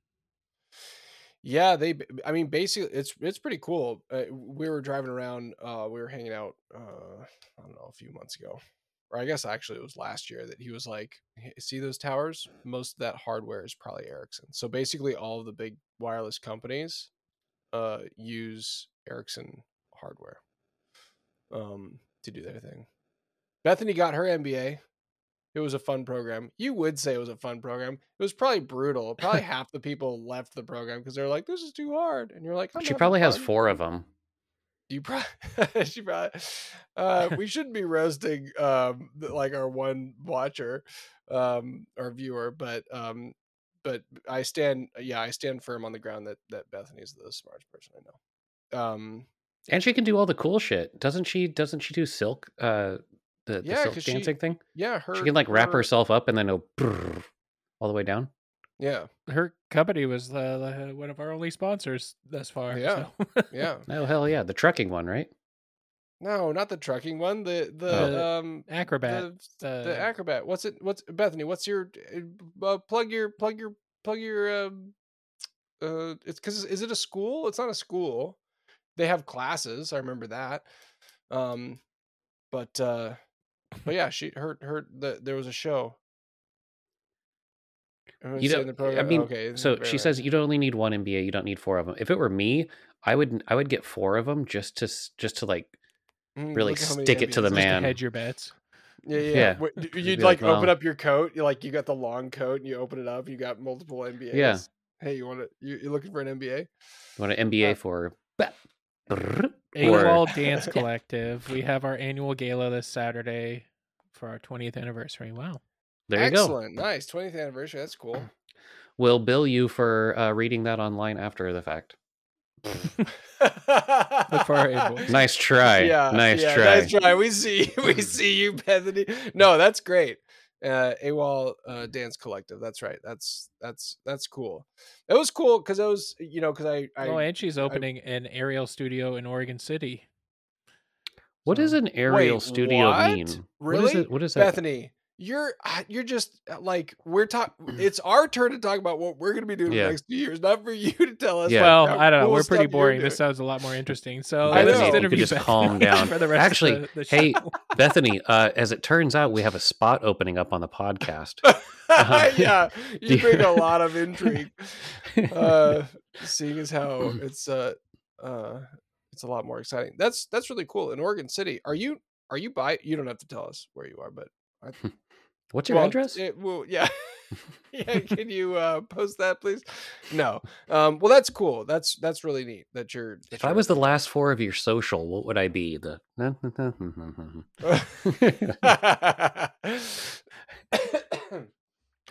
Yeah, they. I mean, basically, it's it's pretty cool. Uh, we were driving around. Uh, we were hanging out. Uh, I don't know, a few months ago, or I guess actually it was last year that he was like, "Hey, "See those towers? Most of that hardware is probably Ericsson." So basically, all of the big wireless companies uh, use Ericsson hardware um, to do their thing. Bethany got her MBA. It was a fun program. You would say it was a fun program. It was probably brutal. Probably *laughs* half the people left the program because they're like, "This is too hard," and you're like, She probably has fun." four of them. You probably, *laughs* she probably. *laughs* Uh, we shouldn't be roasting um like our one watcher, um, our viewer, but um, but I stand, yeah, I stand firm on the ground that that Bethany's the smartest person I know. Um, And she can do all the cool shit. Doesn't she? Doesn't she do silk? Uh, the, the Yeah, silk 'cause she- dancing thing. yeah, her She can like wrap her- herself up and then go brrr all the way down. Yeah, Her company was uh, one of our only sponsors thus far. Yeah. so. yeah. *laughs* Oh hell yeah, the trucking one, right? No, not the trucking one. The the Oh. um Acrobat. the, uh, the acrobat. What's it? What's Bethany? What's your uh, plug your plug your plug your um uh? It's because is it a school? It's not a school. They have classes. I remember that. Um, but uh, but yeah, she her her the there was a show. You don't. the I mean, okay. so she right. says you don't only need one MBA. You don't need four of them. If it were me, I would. I would get four of them just to just to like Mm, really look at how many stick it to the MBAs. just to man. hedge your bets. Yeah, yeah. Yeah. yeah. What- d- You'd You'd like, like, open "Well." up your coat. You like you got the long coat and you open it up. You got multiple MBAs. Yeah. Hey, you want to? You, are looking for an MBA? You want an MBA Uh, for ba- AWOL *laughs* Dance Collective. We have our annual gala this Saturday for our 20th anniversary. Wow. there you go. Excellent, nice, 20th anniversary. That's cool. *clears throat* We'll bill you for uh, reading that online after the fact. *laughs* Look for our invoice. Nice try. Yeah, nice yeah, try. Nice try. We see, *laughs* we see you, Bethany. No, that's great. Uh, AWOL uh, Dance Collective. That's right. That's that's that's cool. It was cool because it was, you know, because I, I oh, and she's opening an aerial studio in Oregon City. What does an aerial Wait, studio what? mean? What is Really? it? What is that? Bethany, you're uh, you're just uh, like we're talk. It's our turn to talk about what we're gonna be doing Yeah. the next few years, not for you *laughs* to tell us. Yeah. Well, I don't know. We're pretty boring. This sounds a lot more interesting. So I let's know. just You could interview just calm *laughs* down. for the rest Actually, of the, the hey. Bethany, uh, as it turns out, we have a spot opening up on the podcast. Uh-huh. *laughs* yeah, you you- bring a lot of intrigue. Uh, seeing as how it's uh uh it's a lot more exciting. That's that's really cool. In Oregon City, are you are you by? You don't have to tell us where you are, but What's your Well, address? It, well, yeah. *laughs* yeah, *laughs* can you uh, post that, please? No. Um, well, that's cool. That's that's really neat. That you're. that if I you're- was the last four of your social, what would I be? The *laughs*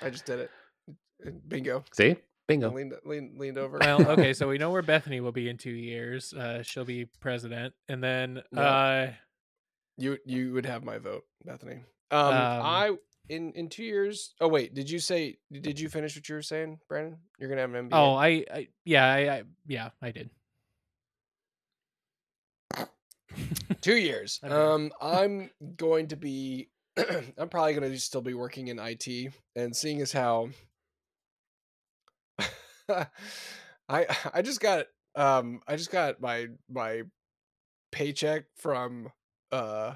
I just did it. Bingo. see I bingo. leaned, leaned, leaned over. well, okay, so we know where Bethany will be in two years. Uh, she'll be president, and then Yeah. uh, you you would have my vote, Bethany. Um, I in in two years. Oh wait, did you say? Did you finish what you were saying, Brandon? You're gonna have an MBA. oh, I, I yeah, I, I yeah, I did. *laughs* two years um i'm going to be *clears throat* i'm probably going to still be working in it and seeing as how *laughs* i i just got um i just got my my paycheck from uh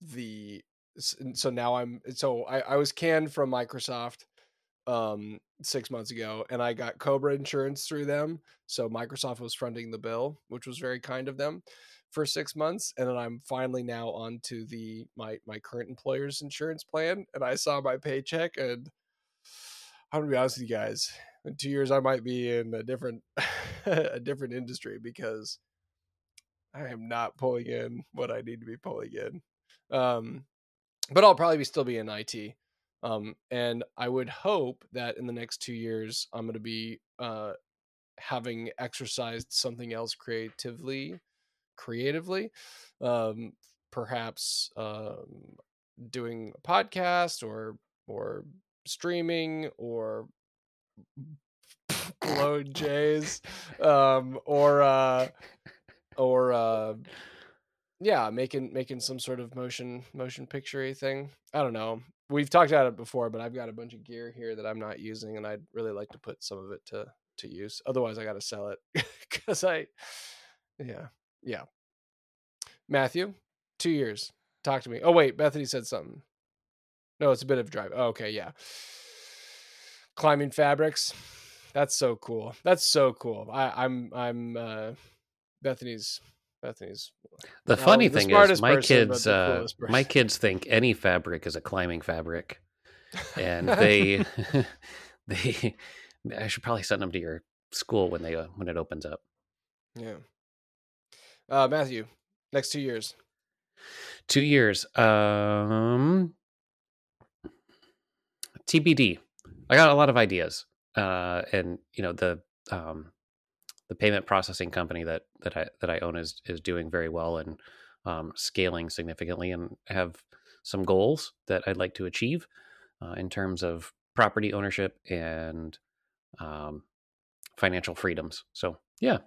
the so now i'm so i i was canned from microsoft um six months ago and i got cobra insurance through them so microsoft was fronting the bill which was very kind of them for six months and then i'm finally now on to the my my current employer's insurance plan and i saw my paycheck and i'm gonna be honest with you guys in two years i might be in a different *laughs* a different industry because i am not pulling in what i need to be pulling in um but i'll probably be still be in it um and i would hope that in the next two years i'm going to be uh having exercised something else creatively creatively um perhaps um doing a podcast or or streaming or *laughs* blow jays um or uh or uh yeah making making some sort of motion motion picture thing i don't know we've talked about it before but i've got a bunch of gear here that i'm not using and i'd really like to put some of it to to use. Otherwise, I got to sell it *laughs* because I, yeah, yeah. Matthew, two years. Talk to me. Oh wait, Bethany said something. No, it's a bit of drive. Oh, okay, yeah. Climbing fabrics. That's so cool. That's so cool. I, I'm I'm uh Bethany's Bethany's The not funny only the thing is, my person, kids, uh, my kids think any fabric is a climbing fabric, and *laughs* they, *laughs* they, I should probably send them to your school when they uh, when it opens up. yeah. Uh Matthew, next two years. Two years. Um, TBD. I got a lot of ideas, uh, and you know the um, the payment processing company that that I that I own is is doing very well and um, scaling significantly, and have some goals that I'd like to achieve uh, in terms of property ownership and um, financial freedoms. So yeah,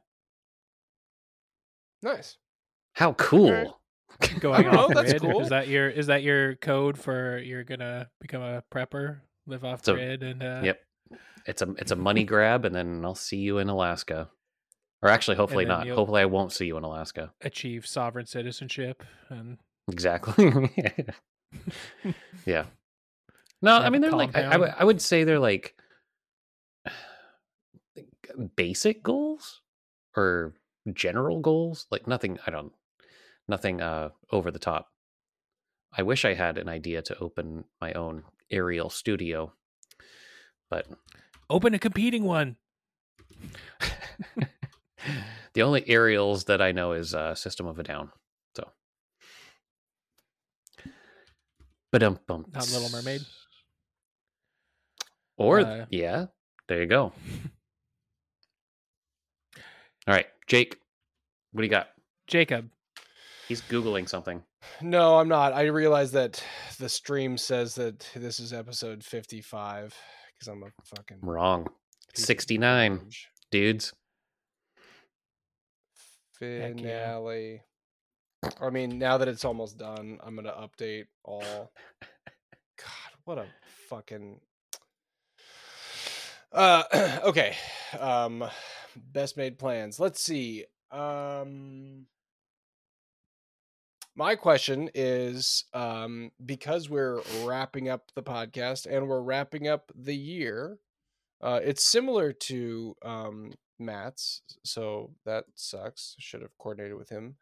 Nice. how cool! Alright. *laughs* Going don't off that's grid. cool. Is that your is that your code for you're gonna become a prepper, live off So, grid, and uh, Yep. It's a it's a money *laughs* grab, and then I'll see you in Alaska. Or actually, hopefully not. Hopefully, I won't see you in Alaska. achieve sovereign citizenship and Exactly. *laughs* *laughs* yeah. No, I mean they're like I, I, compound. would- I would say they're *sighs* like basic goals or general goals, like nothing. I don't nothing uh over the top. I wish I had an idea to open my own aerial studio, but open a competing one. *laughs* the only aerials that I know is uh, System of a Down. So, but um, Not Little Mermaid? Or Uh, yeah, there you go. *laughs* All right, Jake, what do you got? Jacob, He's googling something. No, I'm not. I realize that the stream says that this is episode 55 because I'm a fucking Wrong. 69, garbage. Dudes. yeah. finale. I mean, now that it's almost done, I'm gonna update all. God, what a fucking. Uh, *clears throat* okay. Um, best made plans. Let's see. Um, my question is, um, because we're wrapping up the podcast and we're wrapping up the year, uh, it's similar to um, Matt's, so that sucks. Should have coordinated with him.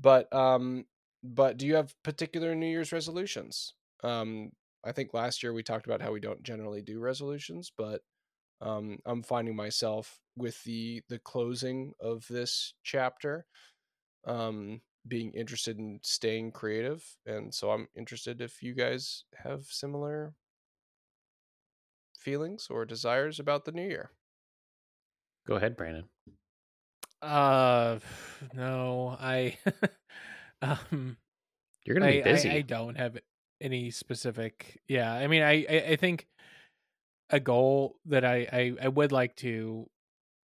But um, but do you have particular New Year's resolutions? Um, I think last year we talked about how we don't generally do resolutions, but um, I'm finding myself with the the closing of this chapter, um, being interested in staying creative, and so I'm interested if you guys have similar feelings or desires about the new year. Go ahead, Brandon. uh, *sighs* no, I, *laughs* um, You're gonna I, be busy. I, I don't have any specific. Yeah, I mean, I, I, I think a goal that I, I, I would like to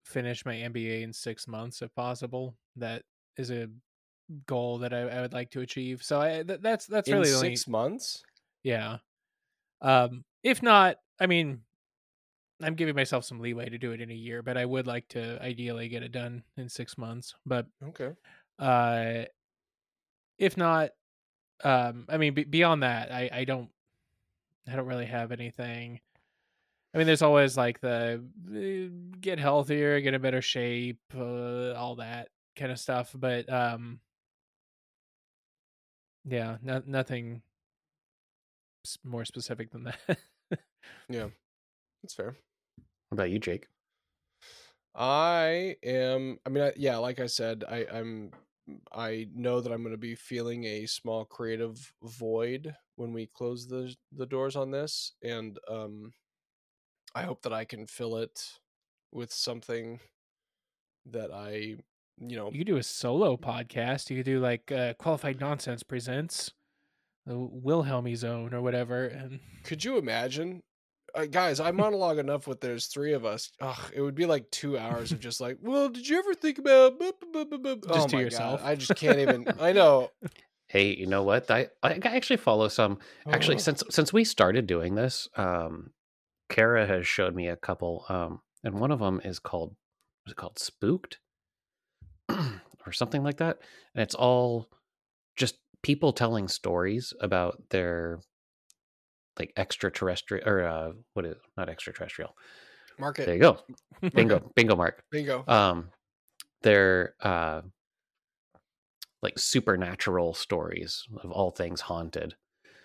finish my MBA in six months, if possible. That is a goal that I, I would like to achieve. So I, th- that's that's in really the only, six months. yeah. Um, if not, I mean, I'm giving myself some leeway to do it in a year, but I would like to ideally get it done in six months. But Okay. uh, if not, um, I mean, b- beyond that, I, I don't, I don't really have anything. I mean, there's always like the uh, get healthier, get in better shape, uh, all that kind of stuff. But um, yeah, no, nothing more specific than that. *laughs* Yeah, that's fair. What about you, Jake? I am. I mean, I, yeah, like I said, I, I'm. I know that I'm going to be feeling a small creative void when we close the the doors on this, and um, I hope that I can fill it with something that I, you know, you could do a solo podcast. You could do like uh, Qualified Nonsense presents the Wilhelmi Zone or whatever, and Could you imagine? Uh, guys, I *laughs* monologue enough with there's three of us. Ugh, it would be like two hours of just like, well, did you ever think about buh, buh, buh, buh?" Just oh to yourself. God, I just can't even. I know. *laughs* Hey, you know what? I I actually follow some. Actually, Ugh. since since we started doing this, um, Kara has showed me a couple um and one of them is called was it called Spooked *clears throat* or something like that, and it's all just people telling stories about their like extraterrestrial or uh, what is not extraterrestrial. Market. There you go, *laughs* bingo, bingo, mark. Bingo. Um, they're uh, like supernatural stories of all things haunted.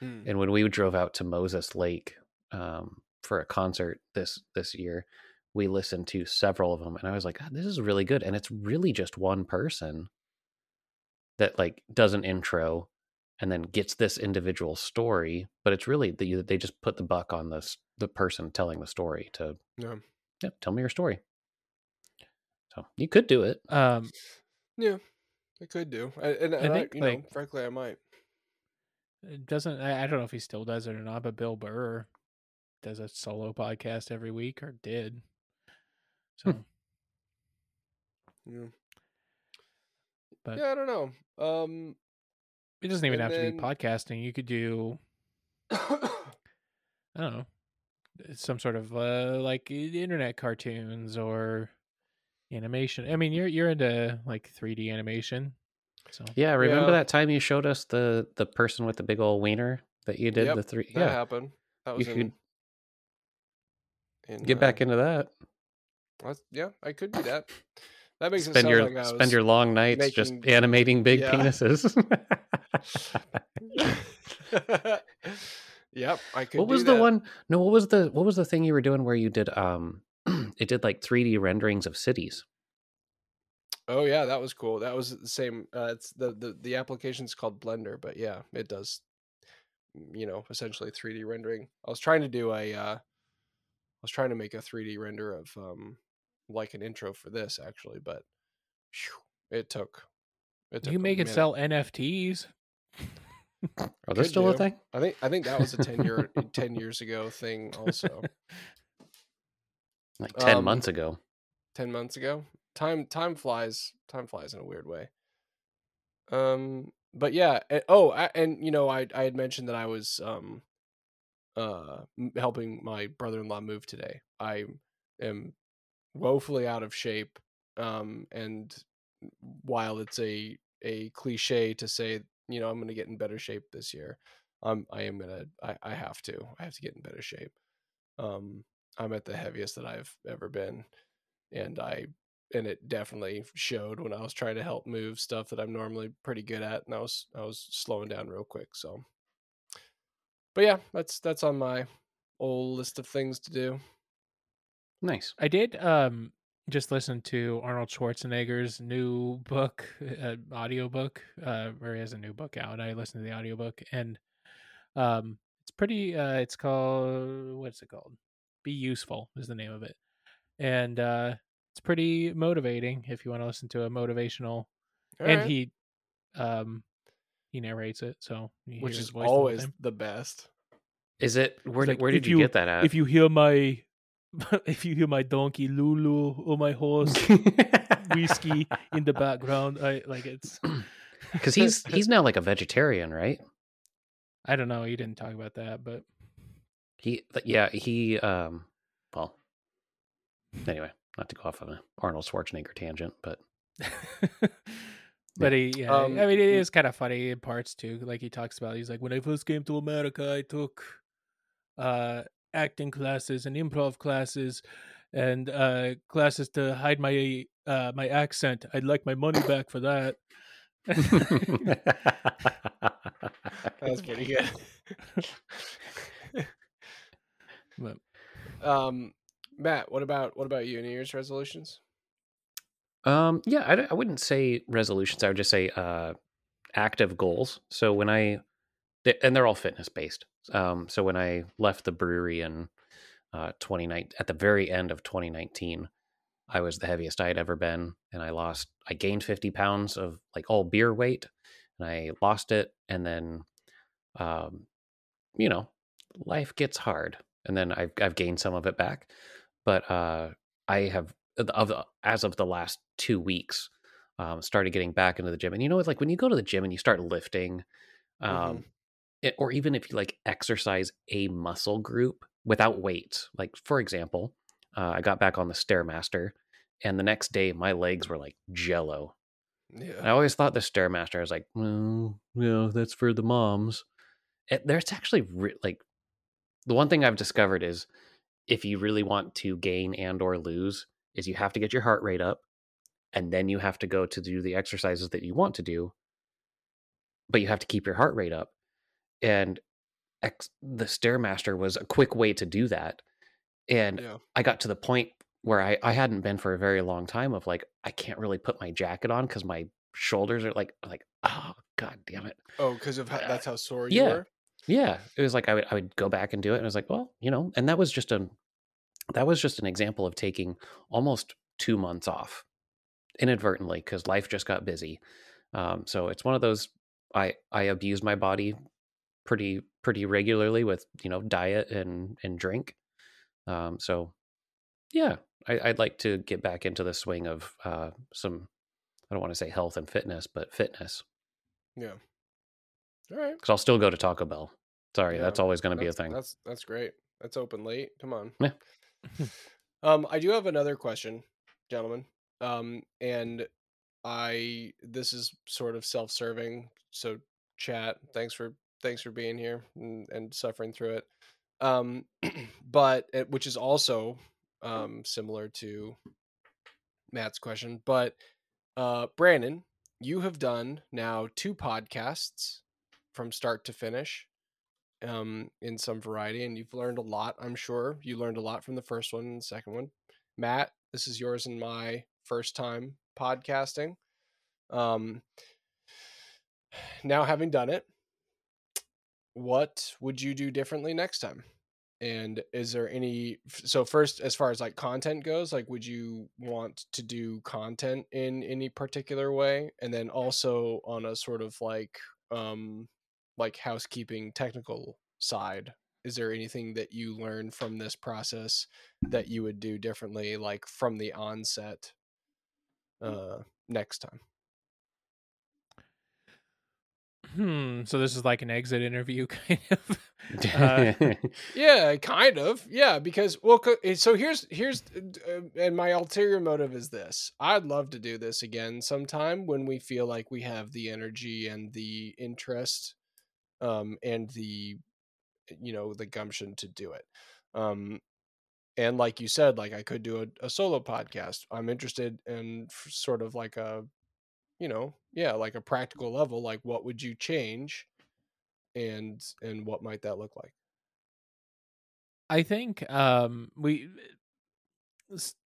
Hmm. And when we drove out to Moses Lake um, for a concert this this year, we listened to several of them, and I was like, "God, "This is really good." And it's really just one person that like does an intro and then gets this individual story, but it's really the, they just put the buck on this the person telling the story to Yeah. yeah, tell me your story. So you could do it. Um, Yeah. I could do. I, and, and I, think, you know, frankly, I might. it doesn't I, I don't know if he still does it or not, but Bill Burr does a solo podcast every week or did. So Yeah. But- yeah, I don't know. Um, it doesn't even And have to be podcasting. You could do *coughs* I don't know some sort of uh, like internet cartoons or animation. I mean, you're you're into like 3D animation, so Yeah, remember Yeah. that time you showed us the the person with the big old wiener that you did Yep, the three? that Yeah, happened. That was you in, could in, get uh, back into that. that's- yeah, I could do that. That makes Spend your like spend your long nights just animating big Yeah. penises. *laughs* yep, I could. what was the one? No, what was the what was the thing you were doing where you did um *clears throat* it did like 3D renderings of cities. Oh yeah, that was cool. That was the same. Uh, it's the the the application's called Blender, but yeah, it does. You know, essentially 3D rendering. I was trying to do a. Uh, I was trying to make a 3D render of um like an intro for this actually, but phew, it took. It took you a make it sell NFTs. *laughs* *laughs* Are Could those still a thing? I think I think that was a ten year *laughs* ten years ago thing. Also, Like 10 Um, months ago. ten months ago. Time time flies. Time flies in a weird way. Um, but yeah. And, oh, I, and you know, I I had mentioned that I was um, uh, helping my brother in law move today. I am woefully out of shape. Um, and while it's a a cliche to say, you know, I'm going to get in better shape this year, um, I am gonna. I I have to. I have to get in better shape. Um, I'm at the heaviest that I've ever been, and I and it definitely showed when I was trying to help move stuff that I'm normally pretty good at, and I was I was slowing down real quick. So, but yeah, that's that's on my old list of things to do. Nice. I did um just listen to Arnold Schwarzenegger's new book, uh, audiobook, uh, where he has a new book out. I listened to the audiobook and um it's pretty uh it's called what's it called? Be Useful is the name of it. And uh it's pretty motivating if you want to listen to a motivational and Alright. he um he narrates it, so you which hear is voice the always the best. Is it where It's did, like, where did you, you- get that at? if you hear my *laughs* if you hear my donkey Lulu or my horse *laughs* whiskey in the background. I like it's. *clears throat* Cuz he's *laughs* he's now like a vegetarian, right? I don't know. You didn't talk about that, but He yeah, he um well anyway, not to go off on an Arnold Schwarzenegger tangent, but but he. Yeah, Um, I mean, it is kind of funny in parts too. Like he talks about, he's like, when I first came to America, I took uh acting classes and improv classes and uh classes to hide my uh my accent. I'd like my money *coughs* back for that. That's pretty good. But um, Matt, what about what about you? New Year's resolutions? Um, yeah, I wouldn't say resolutions. I would just say uh, active goals. So when I, and they're all fitness based. Um, so when I left the brewery in uh, 2019, at the very end of 2019, I was the heaviest I had ever been, and I lost, I gained 50 pounds of like all beer weight, and I lost it, and then, um, you know, life gets hard, and then I've I've gained some of it back, but uh, I have of the, as of the last two weeks um, started getting back into the gym and you know it's like when you go to the gym and you start lifting um, Mhm. Or even if you like exercise a muscle group without weights like for example uh, I got back on the Stairmaster, and the next day my legs were like jello. Yeah. I always thought the Stairmaster I was like, well, yeah, that's for the moms. It, there's actually re- like the one thing I've discovered is if you really want to gain and or lose, is you have to get your heart rate up, and then you have to go to do the exercises that you want to do, but you have to keep your heart rate up. And ex- the Stairmaster was a quick way to do that. And Yeah. I got to the point where I, I hadn't been for a very long time of like I can't really put my jacket on because my shoulders are like like oh god damn it Oh, because of how, Uh, that's how sore you yeah. were. yeah it was like I would I would go back and do it and I was like well you know and that was just a that was just an example of taking almost two months off inadvertently because life just got busy um, so it's one of those I I abuse my body pretty pretty regularly with you know diet and and drink um, so yeah I, I'd like to get back into the swing of uh, some I don't want to say health and fitness but fitness Yeah. All right. because I'll still go to Taco Bell sorry Yeah, that's always going to be a thing that's that's great. That's open late. Come on. Yeah. *laughs* um, I do have another question, gentlemen. Um, and I this is sort of self-serving. So chat. Thanks for thanks for being here and, and suffering through it. Um, *clears throat* but it, which is also um similar to Matt's question, but uh, Brandon, you have done now two podcasts from start to finish um, in some variety, and you've learned a lot. I'm sure you learned a lot from the first one and the second one. Matt, this is yours and my first time podcasting. Um, *sighs* now, having done it, what would you do differently next time? And is there any so first as far as like content goes, like would you want to do content in any particular way? And then also on a sort of like um like housekeeping technical side, is there anything that you learned from this process that you would do differently like from the onset uh next time? Hmm. So this is like an exit interview, *laughs* kind of. Uh, *laughs* Yeah, kind of. Yeah, because well, eh, so here's here's uh, and my ulterior motive is this. I'd love to do this again sometime when we feel like we have the energy and the interest um and the you know, the gumption to do it. Um and like you said, like I could do a, a solo podcast. I'm interested in f- sort of like a you know, yeah, like a practical level like what would you change and and what might that look like? I think um we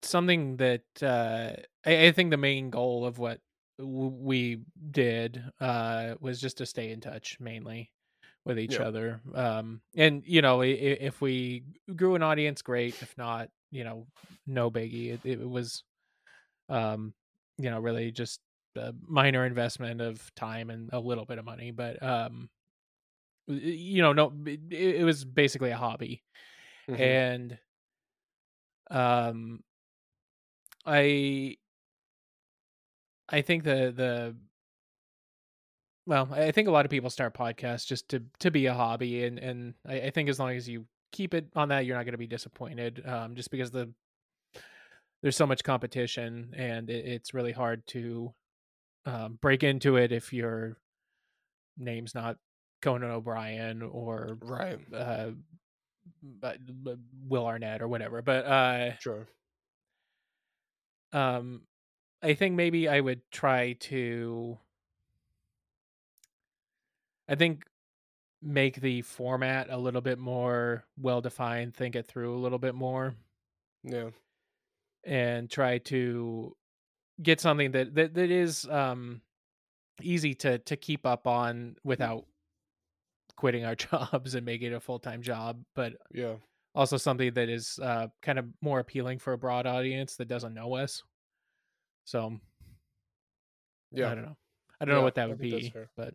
something that uh I, I think the main goal of what we did uh was just to stay in touch mainly with each Yeah. other um and you know if we grew an audience great if not you know no biggie it, it was um you know really just a minor investment of time and a little bit of money but um you know no it, it was basically a hobby Mhm. and um i i think the the well i think a lot of people start podcasts just to to be a hobby and and i, I think as long as you keep it on that you're not going to be disappointed um just because the there's so much competition and it, it's really hard to um, break into it if your name's not conan o'brien or Right. uh Will Arnett or whatever. But uh Sure. um I think maybe I would try to I think make the format a little bit more well defined, think it through a little bit more Yeah. and try to get something that that, that is um easy to to keep up on without quitting our *laughs* jobs and making it a full-time job, but Yeah. also something that is uh, kind of more appealing for a broad audience that doesn't know us. So Yeah. I don't know. I don't know what that I would be, but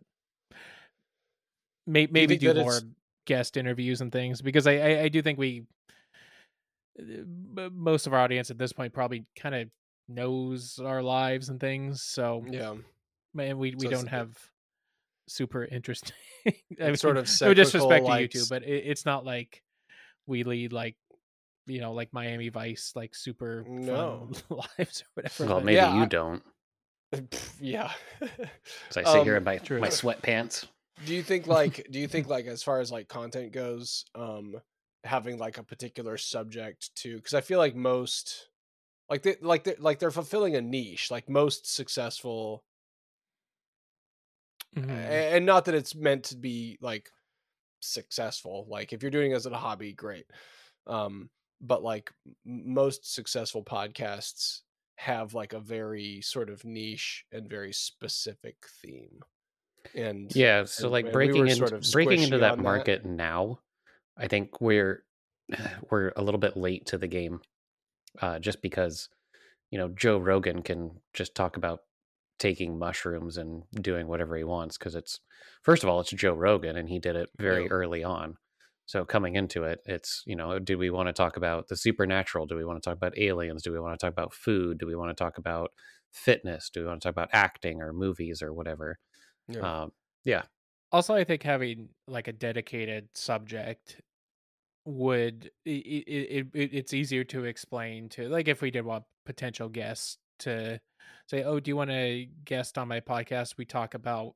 may- maybe do more it's- guest interviews and things because I, I I do think we uh, most of our audience at this point probably kind of knows our lives and things. So Yeah. man, we we So don't like- have super interesting. *laughs* I It's sort of no disrespect cyclical, to you like, but it, it's not like we lead like you know, like Miami Vice, like super No. fun *laughs* lives or whatever. Well, but- maybe Yeah, you I- don't. *laughs* yeah. As I sit here Um, in my, true. my sweatpants. do you think like do you think like as far as like content goes um having like a particular subject to because i feel like most like they like they like they're fulfilling a niche like most successful Mhm. and not that it's meant to be like successful like if you're doing it as a hobby great um but like most successful podcasts have like a very sort of niche and very specific theme and Yeah, so and- like we breaking into sort of breaking into that on that. market now, I think we're *sighs* we're a little bit late to the game, uh, just because you know Joe Rogan can just talk about taking mushrooms and doing whatever he wants because it's first of all it's Joe Rogan and he did it very Yeah. early on. So coming into it, it's you know, do we want to talk about the supernatural? Do we want to talk about aliens? Do we want to talk about food? Do we want to talk about fitness? Do we want to talk about acting or movies or whatever? Yeah. Um, yeah, also i think having like a dedicated subject would it, it, it it's easier to explain to like if we did want potential guests to say oh do you want to guest on my podcast we talk about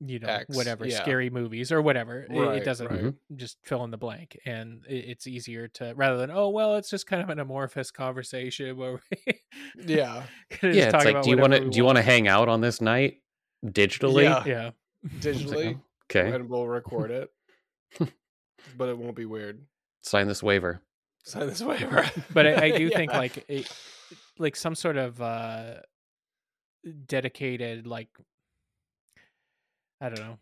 you know X, whatever yeah. scary movies or whatever It- it, doesn't right. just fill in the blank and it's easier to rather than oh well it's just kind of an amorphous conversation *laughs* where we yeah yeah. It's like, do you want to whatever we do you want to hang out on this night digitally? Yeah. *laughs* yeah digitally oh, Okay, and we'll record it *laughs* but it won't be weird sign this waiver. sign this waiver *laughs* but I, I do *laughs* think like it, like some sort of uh dedicated like I don't know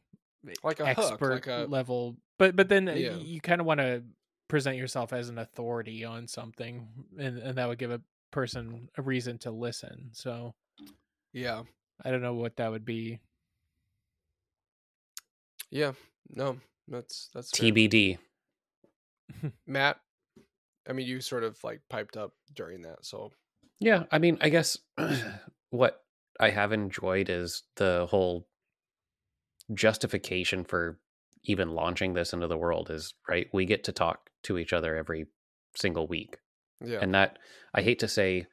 like a expert hook, like a level, but but then uh, Yeah. you kind of want to present yourself as an authority on something, and and that would give a person a reason to listen. So yeah I don't know what that would be. yeah no that's that's fair. TBD. matt i mean you sort of like piped up during that so Yeah, I mean, I guess *clears throat* what I have enjoyed is the whole justification for even launching this into the world is right. We get to talk to each other every single week, yeah and that I hate to say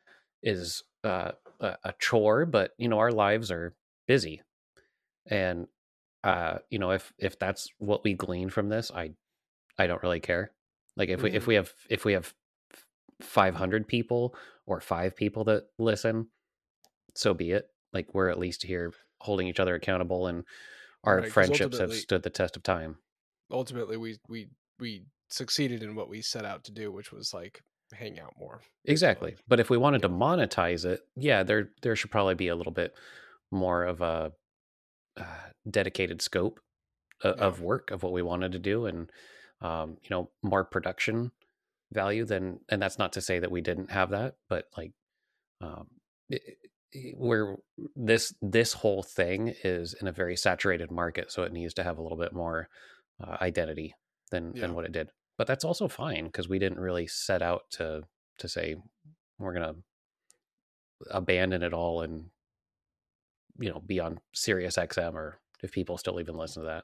is uh, a, a chore, but you know our lives are busy, and uh, you know if if that's what we glean from this, I I don't really care. Like if we if Mhm. we have if we have 500 people or five people that listen, so be it. Like we're at least here holding each other accountable, and our Right, friendships have stood the test of time. ultimately we we we succeeded in what we set out to do which was like hang out more Exactly. But if we wanted to monetize it, yeah, there there should probably be a little bit more of a uh, dedicated scope of, Yeah. of work of what we wanted to do, and um, you know, more production value than. And that's not to say that we didn't have that, but like, um, it, it- where this this whole thing is in a very saturated market, so it needs to have a little bit more uh, identity than Yeah. than what it did. But that's also fine because we didn't really set out to to say we're gonna abandon it all and you know be on Sirius XM or if people still even listen to that.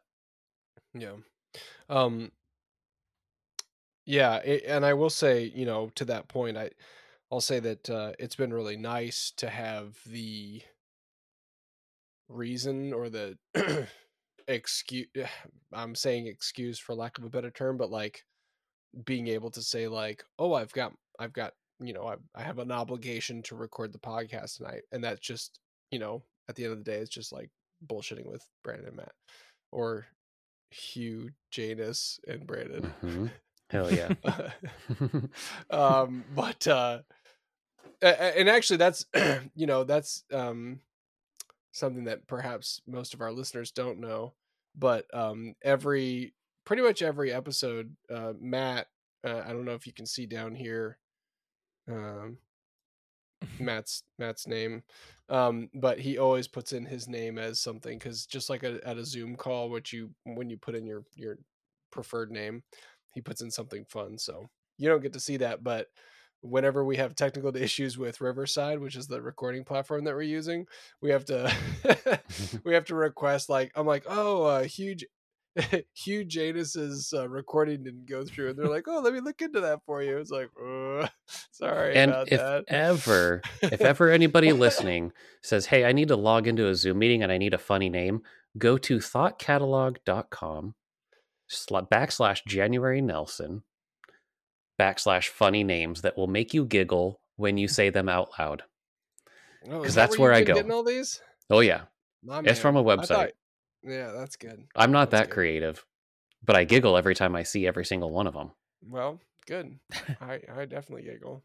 Yeah. Um yeah, it, and I will say, you know, to that point, I I'll say that uh it's been really nice to have the reason or the *clears throat* excuse *sighs* I'm saying excuse for lack of a better term, but like being able to say like, "Oh, I've got I've got, you know, I I have an obligation to record the podcast tonight." And that's just, you know, at the end of the day it's just like bullshitting with Brandon and Matt or Hugh, Janus, and Brandon. Mhm. Hell *laughs* yeah. *laughs* um, but uh, and actually, that's *clears throat* you know that's um something that perhaps most of our listeners don't know. But um, every pretty much every episode, uh, Matt, uh, I don't know if you can see down here, um, Matt's Matt's name, um, but he always puts in his name as something because just like a, at a Zoom call, which you when you put in your your preferred name, he puts in something fun. So you don't get to see that, but whenever we have technical *laughs* issues with Riverside, which is the recording platform that we're using, we have to *laughs* we have to request like I'm like, oh, a huge *laughs* Hugh Janus's uh, recording didn't go through, and they're like, "Oh, let me look into that for you." It's like, "Uh, *laughs* sorry and about if that. ever, if *laughs* ever anybody listening says, "Hey, I need to log into a Zoom meeting and I need a funny name," go to thoughtcatalog.com backslash January Nelson backslash funny names that will make you giggle when you say them out loud. Oh, 'cause is that that's where you've I go. Getting all these? Oh yeah, My it's from a website. Yeah, that's good. I'm not That's that good. creative, but I giggle every time I see every single one of them. Well, good. *laughs* I I definitely giggle.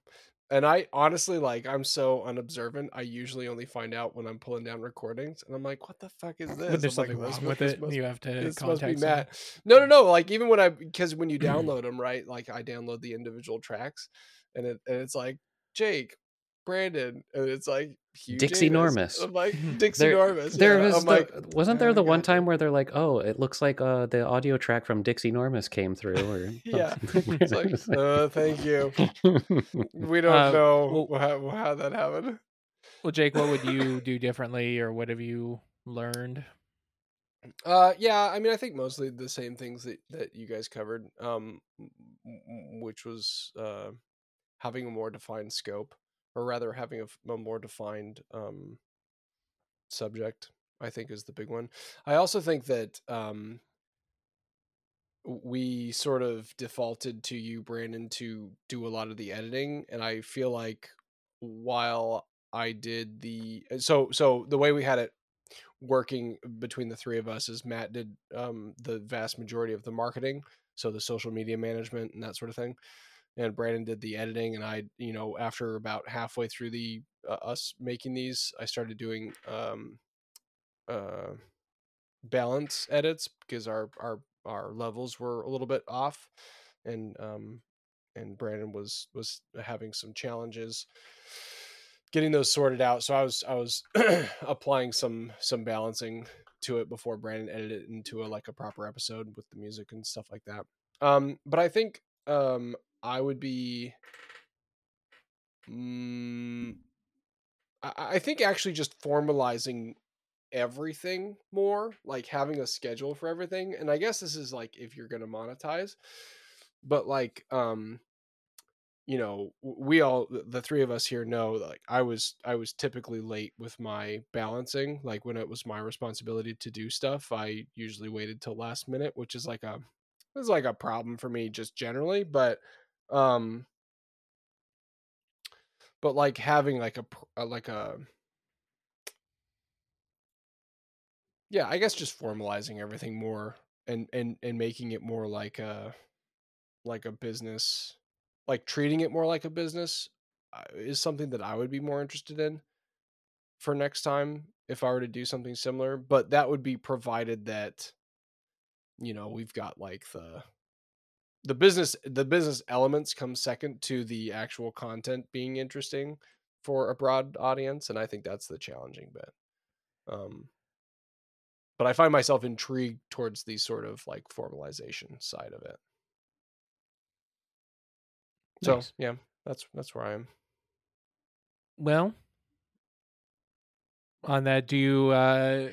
And I honestly like I'm so unobservant. I usually only find out when I'm pulling down recordings and I'm like, what the fuck is this? But there's I'm something "This wrong with it. must- You have to this must be. Matt. No, no, no. Like even when I because when you *clears throat* download them, right? Like I download the individual tracks, and it and it's like Jake, Brandon, and it's like Hugh Dixie Janus. Normus. I'm like *laughs* Dixie There, Normus. there yeah. was I'm the, like, wasn't there "Oh, the one time damn." where they're like, "Oh, it looks like uh, the audio track from Dixie Normus came through," or *laughs* Yeah. *laughs* It's like, uh, thank you. We don't Uh, know well- how, how that happened. Well, Jake, what would you do differently, or what have you learned? Uh, yeah, I mean, I think mostly the same things that that you guys covered. Um, m- m- which was uh having a more defined scope, or rather having a more defined um subject. I think is the big one. I also think that um we sort of defaulted to you, Brandon, to do a lot of the editing, and I feel like while I did the so so the way we had it working between the three of us is Matt did um, the vast majority of the marketing, so the social media management and that sort of thing, and Brandon did the editing, and I, you know, after about halfway through the uh, us making these, I started doing um, uh, balance edits because our our our levels were a little bit off, and um, and Brandon was was having some challenges getting those sorted out. So I was I was *clears throat* applying some some balancing to it before Brandon edited it into a like a proper episode with the music and stuff like that. Um, but I think um I would be. Mm, I, I think actually just formalizing everything more, like having a schedule for everything. And I guess this is like if you're gonna monetize, but like um you know we all the three of us here know like i was i was typically late with my balancing like when it was my responsibility to do stuff i usually waited till last minute which is like a is like a problem for me just generally but um but like having like a uh, like a yeah i guess just formalizing everything more and and and making it more like a like a business like treating it more like a business uh, is something that i would be more interested in for next time if i were to do something similar but that would be provided that you know we've got like the the business the business elements come second to the actual content being interesting for a broad audience and i think that's the challenging bit um but i find myself intrigued towards the sort of like formalization side of it so Nice. yeah that's that's where i am Well, on that, do you uh,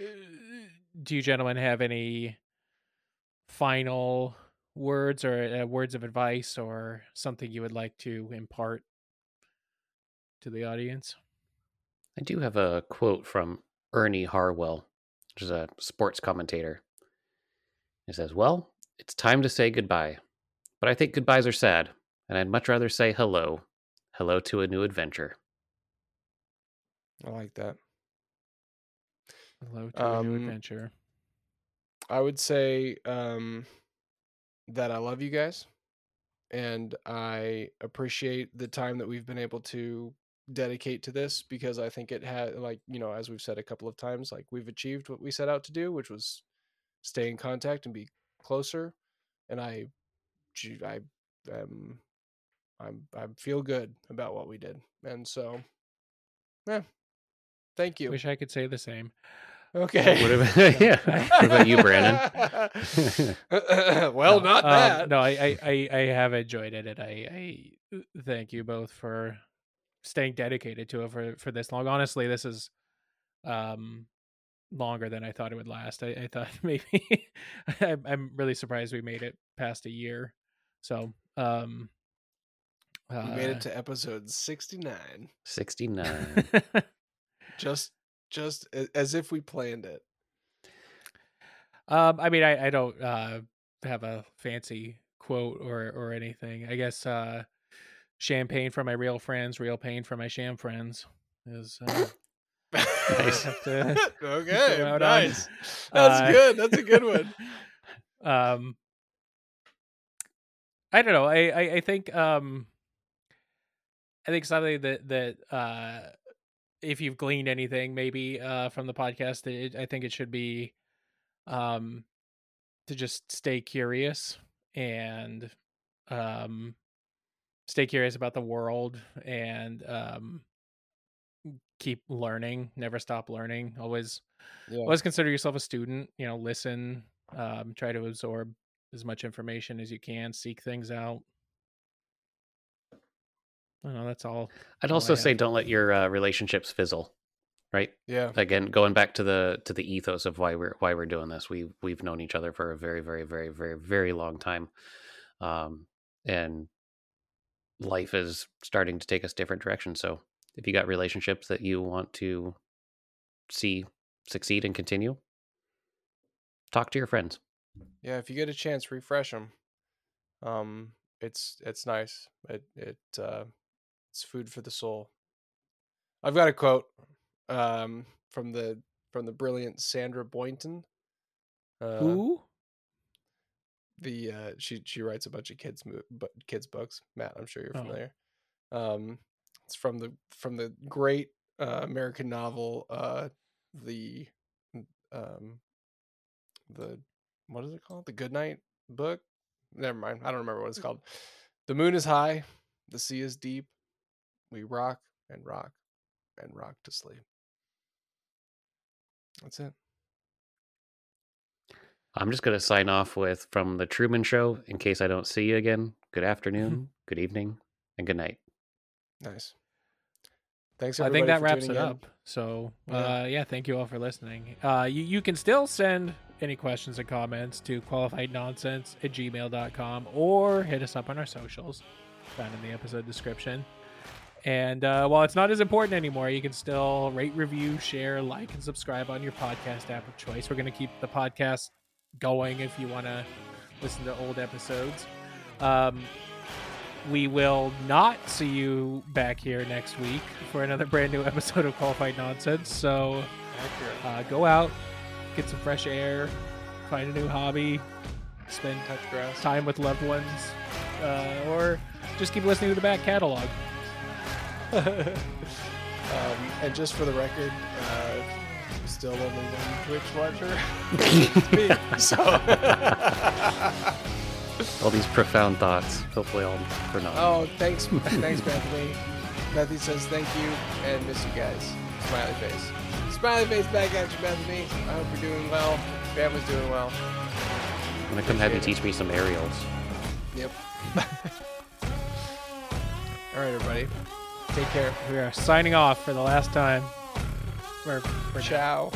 do you gentlemen have any final words or uh, words of advice or something you would like to impart to the audience? I do have a quote from Ernie Harwell, which is a sports commentator. He says, Well, it's time to say goodbye. But I think goodbyes are sad, and I'd much rather say hello. Hello to a new adventure. i like that Hello to a new Um, adventure. I would say um, that I love you guys, and I appreciate the time that we've been able to dedicate to this because I think it had, like you know, as we've said a couple of times, like we've achieved what we set out to do, which was stay in contact and be closer. And I, I, um, I'm, I feel good about what we did, and so, yeah, thank you. Wish I could say the same. Okay. What about, *laughs* yeah. *laughs* What about you, Brandon? *laughs* well, No, not um, no, I, I, I, have enjoyed it, and I, I thank you both for staying dedicated to it for for this long. Honestly, this is, um, longer than I thought it would last. I, I thought maybe I'm, I'm really surprised we made it past a year. So, um, We made uh, it to episode 69. 69. Just just as if we planned it. um, I mean, I, I don't uh, have a fancy quote or or anything. I guess uh, champagne for my real friends, real pain for my sham friends is. Uh, *laughs* Nice. to *laughs* okay, out on. nice. That's Uh, good. That's a good one. *laughs* um i don't know i i, I think um i think something that that uh if you've gleaned anything maybe uh from the podcast it, i think it should be um to just stay curious and um stay curious about the world and um keep learning never stop learning always Yeah. always consider yourself a student you know listen um, try to absorb as much information as you can seek things out i don't know that's all I'd all I also say don't let your uh, relationships fizzle. Right. Yeah. Again, going back to the to the ethos of why we're why we're doing this. We we've known each other for a very very very very very long time, um, and life is starting to take us different directions. So if you got relationships that you want to see succeed and continue, talk to your friends. Yeah, if you get a chance, refresh them. Um, it's it's nice. It it uh, it's food for the soul. I've got a quote um from the from the brilliant Sandra Boynton. Uh, who the uh she she writes a bunch of kids mo- bu- kids books. Matt, I'm sure you're Oh. familiar. Um, it's from the from the great uh, American novel uh the um the what is it called? The Goodnight book. Never mind. I don't remember what it's called. The moon is high, the sea is deep. We rock and rock and rock to sleep. That's it. I'm just going to sign off with from the Truman Show. In case I don't see you again, good *laughs* afternoon, good evening, and good night. Nice. Thanks i think that for wraps it tuning in. up so Yeah. uh yeah thank you all for listening uh you, you can still send any questions and comments to qualified nonsense at gmail.com or hit us up on our socials found in the episode description and uh, while it's not as important anymore, you can still rate, review, share, like, and subscribe on your podcast app of choice. We're going to keep the podcast going if you want to listen to old episodes. Um, we will not see you back here next week for another *laughs* brand new episode of Qualified Nonsense. So uh, go out, get some fresh air, find a new hobby, spend Touch grass. time with loved ones, uh, or just keep listening to the back catalog. Um, and just for the record, uh, still only one Twitch watcher. Me. *laughs* *laughs* So All these profound thoughts, hopefully all for naught. Oh, thanks, thanks, Bethany. Bethany says thank you and miss you guys. Smiley face. Smiley face back at you, Bethany. I hope you're doing well. Family's doing well. I'm to come have you appreciate teach me some aerials. Yep. *laughs* All right, everybody. Take care. We are signing off for the last time. We're, we're Ciao.